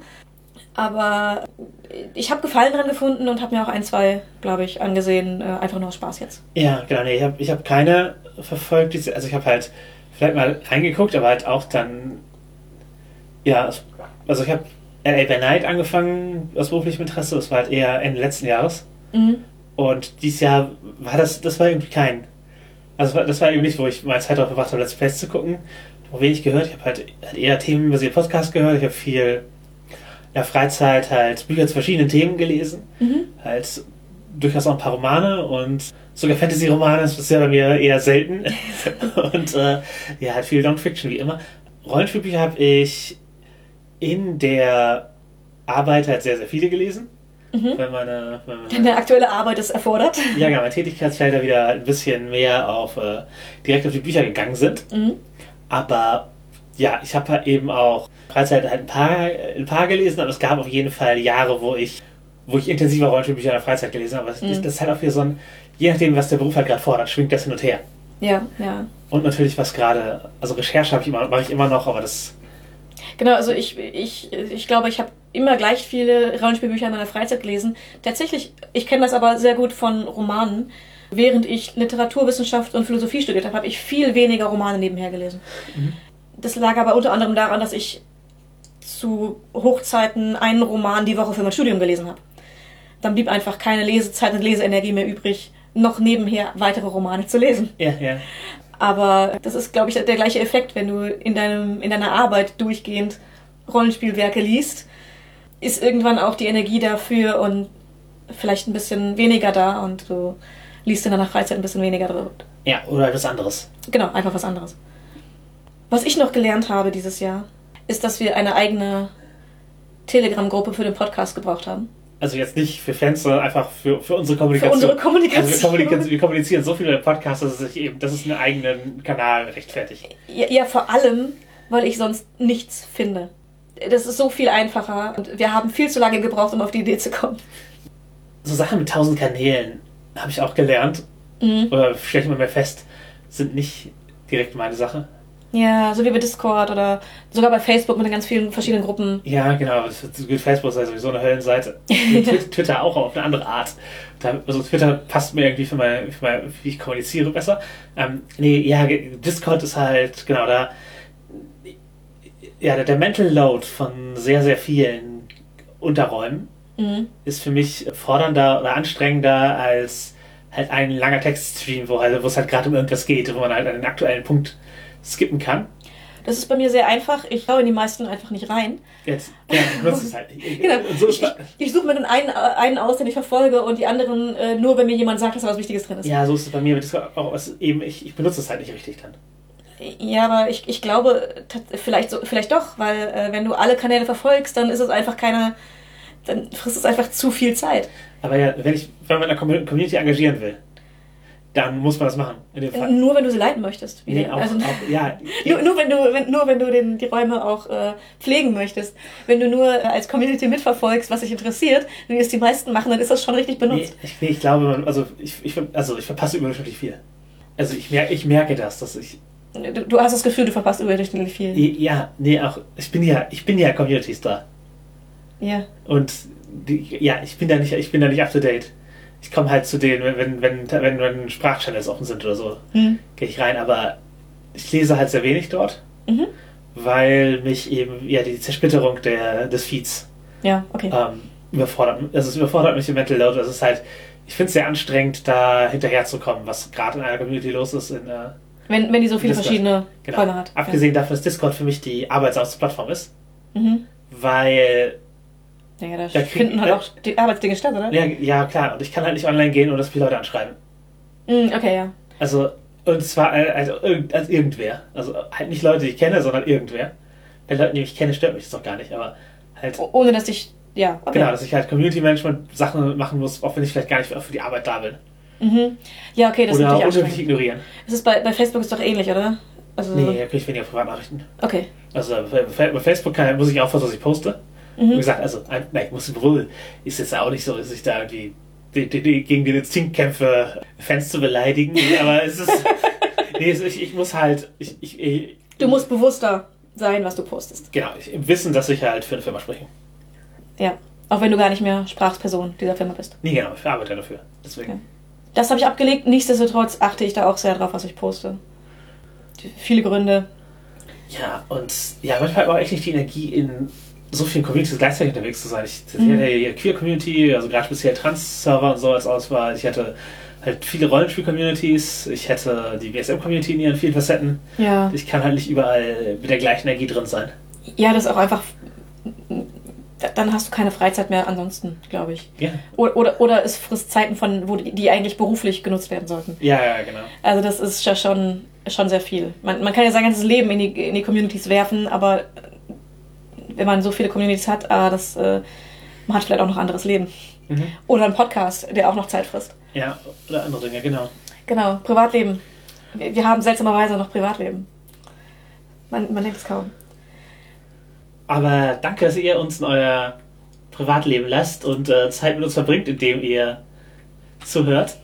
Aber ich habe Gefallen dran gefunden und habe mir auch ein, zwei, glaube ich, angesehen. Äh, einfach nur aus Spaß jetzt. Ja, genau, nee, ich habe ich hab keine verfolgt. Also ich habe halt vielleicht mal reingeguckt, aber halt auch dann, ja, also ich habe LA by Night angefangen aus beruflichem Interesse, das war halt eher Ende letzten Jahres. Mhm. Und dieses Jahr war das, das war irgendwie kein, also das war, irgendwie nicht, wo ich meine Zeit darauf verbracht habe, Let's Plays zu gucken, wo wenig gehört. Ich habe halt, halt eher themenbasierte Podcasts gehört, ich habe viel in der Freizeit halt Bücher zu verschiedenen Themen gelesen, Mhm. halt durchaus auch ein paar Romane und sogar Fantasy-Romane, das ist ja bei mir eher selten. und äh, ja, halt viel Non-Fiction wie immer. Rollenspielbücher habe ich in der Arbeit halt sehr, sehr viele gelesen. Mhm. Wenn meine, wenn meine der aktuelle Arbeit es erfordert. ja, genau, meine Tätigkeitsfelder wieder ein bisschen mehr auf äh, direkt auf die Bücher gegangen sind. Mhm. Aber ja, ich habe halt eben auch Freizeit halt ein paar, ein paar gelesen, aber es gab auf jeden Fall Jahre, wo ich, wo ich intensiver Rollenspielbücher in der Freizeit gelesen habe. Aber das, Mhm. das ist halt auch wieder so ein, je nachdem, was der Beruf halt gerade fordert, schwingt das hin und her. Ja, ja. Und natürlich, was gerade, also Recherche habe ich immer, mache ich immer noch, aber das, Genau, also ich, ich, ich glaube, ich habe immer gleich viele Rollenspielbücher in meiner Freizeit gelesen. Tatsächlich, ich kenne das aber sehr gut von Romanen. Während ich Literaturwissenschaft und Philosophie studiert habe, habe ich viel weniger Romane nebenher gelesen. Das lag aber unter anderem daran, dass ich zu Hochzeiten einen Roman die Woche für mein Studium gelesen habe. Dann blieb einfach keine Lesezeit und Leseenergie mehr übrig, noch nebenher weitere Romane zu lesen. ja, ja. Aber das ist, glaube ich, der gleiche Effekt, wenn du in, deinem, in deiner Arbeit durchgehend Rollenspielwerke liest, ist irgendwann auch die Energie dafür und vielleicht ein bisschen weniger da und du liest in deiner Freizeit ein bisschen weniger drüber. Ja, oder etwas anderes. Genau, einfach was anderes. Was ich noch gelernt habe dieses Jahr, ist, dass wir eine eigene Telegram-Gruppe für den Podcast gebraucht haben. Also jetzt nicht für Fans, sondern einfach für, für unsere Für Kommunikation. unsere Kommunikation. Also wir, kommunizieren, wir kommunizieren so viele Podcasts, dass es sich eben, dass es einen eigenen Kanal rechtfertigt. Ja, ja, vor allem, weil ich sonst nichts finde. Das ist so viel einfacher und wir haben viel zu lange gebraucht, um auf die Idee zu kommen. So Sachen mit tausend Kanälen habe ich auch gelernt, Mhm. oder stelle ich immer mehr fest, sind nicht direkt meine Sache. Ja, so wie bei Discord oder sogar bei Facebook mit den ganz vielen verschiedenen Gruppen. Ja, genau. Facebook ist ja sowieso eine Höllenseite. Twi- Twitter auch auf eine andere Art. Also Twitter passt mir irgendwie für, mein, für mein, wie ich kommuniziere besser. Ähm, nee, ja, Discord ist halt, genau, da. Ja, der, der Mental Load von sehr, sehr vielen Unterräumen Mhm. ist für mich fordernder oder anstrengender als halt ein langer Textstream, wo, halt, wo es halt gerade um irgendwas geht, wo man halt einen aktuellen Punkt skippen kann. Das ist bei mir sehr einfach. Ich schaue in die meisten einfach nicht rein. Jetzt, ja, du es halt. Genau. So Ich, ich, suche mir dann einen, einen aus, den ich verfolge und die anderen äh, nur, wenn mir jemand sagt, dass da was Wichtiges drin ist. Ja, so ist es bei mir auch. Eben, ich, ich benutze es halt nicht richtig dann. Ja, aber ich, ich glaube, vielleicht, so, vielleicht doch, weil äh, wenn du alle Kanäle verfolgst, dann ist es einfach keine, dann frisst es einfach zu viel Zeit. Aber ja, wenn ich wenn man in der Commu- Community engagieren will, dann muss man das machen. Nur wenn du sie leiten möchtest. Nee, auch, also, auch, ja, nur, nur wenn du, wenn, nur wenn du den, die Räume auch äh, pflegen möchtest. Wenn du nur äh, als Community mitverfolgst, was dich interessiert, wie es die meisten machen, dann ist das schon richtig benutzt. ich, nee, ich glaube, man, also ich, ich, also ich verpasse überdurchschnittlich viel. Also ich, mer ich merke das, dass ich, Du, du hast das Gefühl, du verpasst überdurchschnittlich viel. ja, nee, auch, ich bin ja, ich bin ja Communities da. Ja. Und die, ja, ich bin da nicht, ich bin da nicht up to date. Ich komme halt zu denen, wenn, wenn, wenn, wenn, Sprachchannels offen sind oder so, Hm. gehe ich rein, aber ich lese halt sehr wenig dort, Mhm. weil mich eben, ja, die Zersplitterung der, des Feeds Ja, okay. ähm, überfordert. Also es überfordert mich im Mental Load. Also es ist halt, ich finde es sehr anstrengend, da hinterherzukommen, was gerade in einer Community los ist. In, äh, Wenn, wenn die so viele Discord. verschiedene genau. Räume hat. Abgesehen davon, dass Discord für mich die arbeitsauste Plattform ist, Ja. Mhm. weil Ja, da Da finden halt äh, auch die Arbeitsdinge statt, oder? ja, ja klar, und ich kann halt nicht online gehen und dass viele Leute anschreiben. Mm, okay, ja. Also, und zwar äh, also, irgend, als irgendwer. Also halt nicht Leute, die ich kenne, sondern irgendwer. Bei Leuten, die ich kenne, stört mich das doch gar nicht, aber halt, O- Ohne dass ich. Ja, okay. genau, dass ich halt Community Management Sachen machen muss, auch wenn ich vielleicht gar nicht für, die Arbeit da bin. Mhm. Ja, okay, das ist Oder anstrengend. ignorieren. Das ist bei, bei Facebook ist doch ähnlich, oder? Also, Nee, da kriege ich weniger Privatnachrichten. Okay. Also bei, bei Facebook kann, muss ich aufpassen, was ich poste. Mhm. Wie gesagt, also, nein, ich muss wohl, ist jetzt auch nicht so, dass ich da irgendwie die, die, die, gegen den Instinkt kämpfe, Fans zu beleidigen, aber es ist, nee, ich, ich muss halt, ich, ich, ich, Du musst bewusster sein, was du postest. Genau, im Wissen, dass ich halt für eine Firma spreche. Ja, auch wenn du gar nicht mehr Sprachperson dieser Firma bist. Nee, genau, ich arbeite dafür. Deswegen. Ja. Das habe ich abgelegt. Nichtsdestotrotz achte ich da auch sehr drauf, was ich poste. Viele Gründe. Ja, und ja, manchmal aber echt nicht die Energie in so vielen Communities gleichzeitig unterwegs zu sein. Ich mhm. hatte ja Queer-Community, also gerade speziell Trans-Server und so als Auswahl. Ich hatte halt viele Rollenspiel-Communities. Ich hätte die WSM-Community in ihren vielen Facetten. Ja. Ich kann halt nicht überall mit der gleichen Energie drin sein. Ja, das ist auch einfach. Dann hast du keine Freizeit mehr ansonsten, glaube ich. Ja. Oder, oder, oder es frisst Zeiten von, wo die, die eigentlich beruflich genutzt werden sollten. Ja, ja, genau. Also das ist ja schon, schon sehr viel. Man, man kann ja sein ganzes Leben in die, in die Communities werfen, aber wenn man so viele Communities hat, ah, das, äh, man hat vielleicht auch noch ein anderes Leben. Mhm. Oder ein Podcast, der auch noch Zeit frisst. Ja, oder andere Dinge, genau. Genau, Privatleben. Wir, wir haben seltsamerweise noch Privatleben. Man, man denkt es kaum. Aber danke, dass ihr uns in euer Privatleben lasst und äh, Zeit mit uns verbringt, indem ihr zuhört.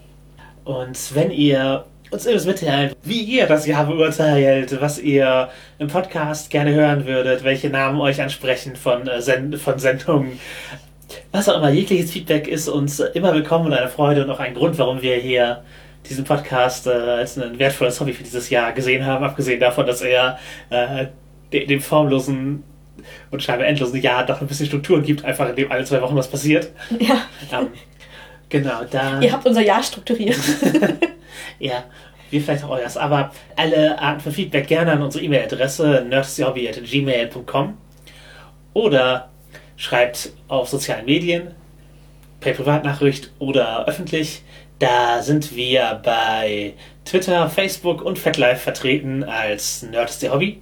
Und wenn ihr uns etwas mitteilt, wie ihr das Jahr beurteilt, was ihr im Podcast gerne hören würdet, welche Namen euch ansprechen von, äh, Send von Sendungen, was auch immer, jegliches Feedback ist uns immer willkommen und eine Freude und auch ein Grund, warum wir hier diesen Podcast äh, als ein wertvolles Hobby für dieses Jahr gesehen haben, abgesehen davon, dass er äh, dem formlosen und scheinbar endlosen Jahr doch ein bisschen Struktur gibt, einfach in dem alle zwei Wochen was passiert. Ja. Ähm, genau, da. Ihr habt unser Jahr strukturiert. ja, wir vielleicht auch euers. Aber alle Arten von Feedback gerne an unsere E-Mail-Adresse nerdsthobby.gmail.com oder schreibt auf sozialen Medien, per Privatnachricht oder öffentlich. Da sind wir bei Twitter, Facebook und FatLife vertreten als Nerd Hobby.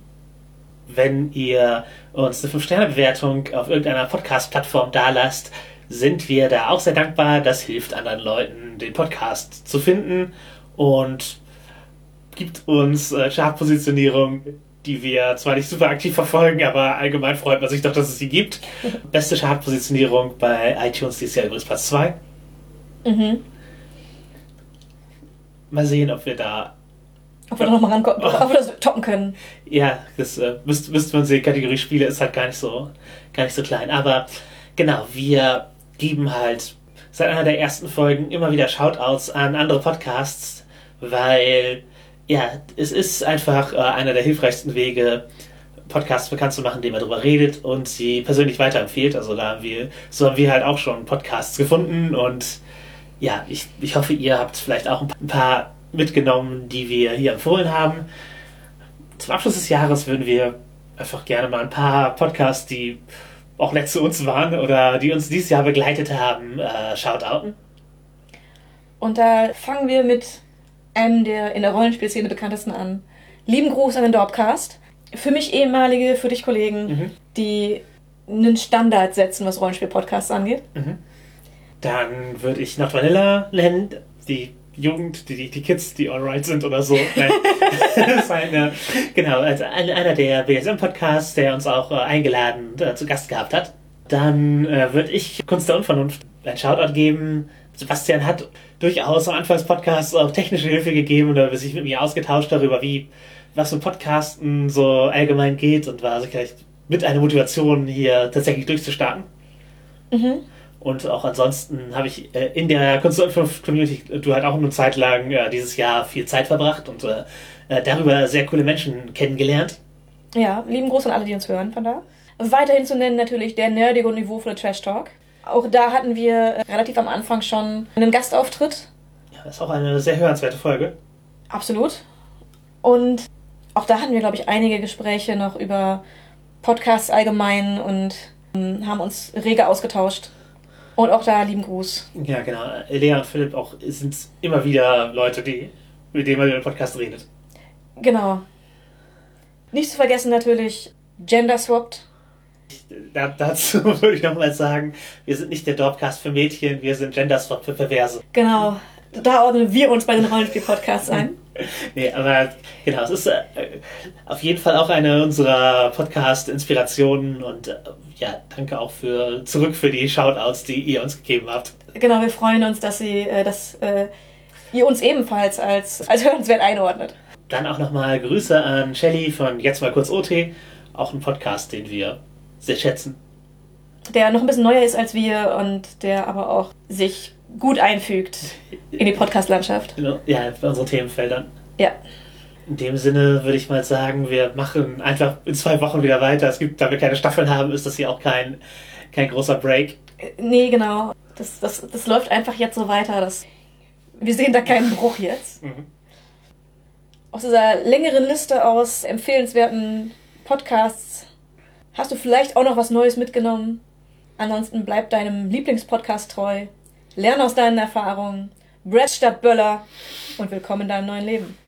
Wenn ihr uns eine 5-Sterne-Bewertung auf irgendeiner Podcast-Plattform dalasst, sind wir da auch sehr dankbar. Das hilft anderen Leuten, den Podcast zu finden und gibt uns äh, Chartpositionierung, die wir zwar nicht super aktiv verfolgen, aber allgemein freut man sich doch, dass es sie gibt. Beste Chartpositionierung bei iTunes dieses Jahr übrigens Platz 2. Mhm. Mal sehen, ob wir da ob wir da nochmal rankommen, ob wir das toppen können. Ja, das äh, müsste müsst man sehen. Kategorie Spiele ist halt gar nicht so, gar nicht so klein. Aber genau, wir geben halt seit einer der ersten Folgen immer wieder Shoutouts an andere Podcasts, weil ja, es ist einfach äh, einer der hilfreichsten Wege, Podcasts bekannt zu machen, indem man darüber redet und sie persönlich weiterempfiehlt. Also da haben wir, so haben wir halt auch schon Podcasts gefunden und ja, ich, ich hoffe, ihr habt vielleicht auch ein paar mitgenommen, die wir hier empfohlen haben. Zum Abschluss des Jahres würden wir einfach gerne mal ein paar Podcasts, die auch nett zu uns waren oder die uns dieses Jahr begleitet haben, äh, shoutouten. Und da fangen wir mit einem der in der Rollenspielszene bekanntesten an. Lieben Gruß an den Dorpcast. Für mich ehemalige, für dich Kollegen, mhm. die einen Standard setzen, was Rollenspiel-Podcasts angeht. Mhm. Dann würde ich noch Vanilla nennen, die Jugend, die, die Kids, die alright sind oder so. eine, genau, also einer der BSM-Podcasts, der uns auch äh, eingeladen äh, zu Gast gehabt hat. Dann äh, würde ich Kunst der Unvernunft ein Shoutout geben. Sebastian hat durchaus am Anfang des Podcasts auch technische Hilfe gegeben oder sich mit mir ausgetauscht darüber, wie was so Podcasten so allgemein geht und war sicherlich mit einer Motivation hier tatsächlich durchzustarten. Mhm. Und auch ansonsten habe ich äh, in der Community, du halt auch eine Zeit lang äh, dieses Jahr viel Zeit verbracht und äh, äh, darüber sehr coole Menschen kennengelernt. Ja, lieben Gruß an alle, die uns hören von da. Weiterhin zu nennen natürlich der nerdige und niveauvolle Trash Talk. Auch da hatten wir äh, relativ am Anfang schon einen Gastauftritt. Ja, das ist auch eine sehr hörenswerte Folge. Absolut. Und auch da hatten wir, glaube ich, einige Gespräche noch über Podcasts allgemein und ähm, haben uns rege ausgetauscht. Und auch da lieben Gruß. Ja, genau. Lea und Philipp auch sind immer wieder Leute, die, mit denen man über den Podcast redet. Genau. Nicht zu vergessen natürlich Gender Swapped. Da, dazu würde ich nochmal sagen, wir sind nicht der Dorpcast für Mädchen, wir sind Gender Swap für Perverse. Genau. Da ordnen wir uns bei den Rollenspiel-Podcasts ein. nee, aber genau, es ist äh, auf jeden Fall auch eine unserer Podcast-Inspirationen und äh, ja, danke auch für zurück für die Shoutouts, die ihr uns gegeben habt. Genau, wir freuen uns, dass, sie, äh, dass äh, ihr uns ebenfalls als, als hörenswert einordnet. Dann auch nochmal Grüße an Shelly von Jetzt mal kurz OT, auch ein Podcast, den wir sehr schätzen. Der noch ein bisschen neuer ist als wir und der aber auch sich gut einfügt in die Podcast-Landschaft. Ja, bei unseren Themenfeldern. Ja. In dem Sinne würde ich mal sagen, wir machen einfach in zwei Wochen wieder weiter. Es gibt, da wir keine Staffeln haben, ist das hier auch kein, kein großer Break. Nee, genau. Das, das, das läuft einfach jetzt so weiter. Das, wir sehen da keinen Bruch jetzt. Mhm. Aus dieser längeren Liste aus empfehlenswerten Podcasts hast du vielleicht auch noch was Neues mitgenommen. Ansonsten bleib deinem Lieblingspodcast treu. Lern aus deinen Erfahrungen. Brett statt Böller. Und willkommen in deinem neuen Leben.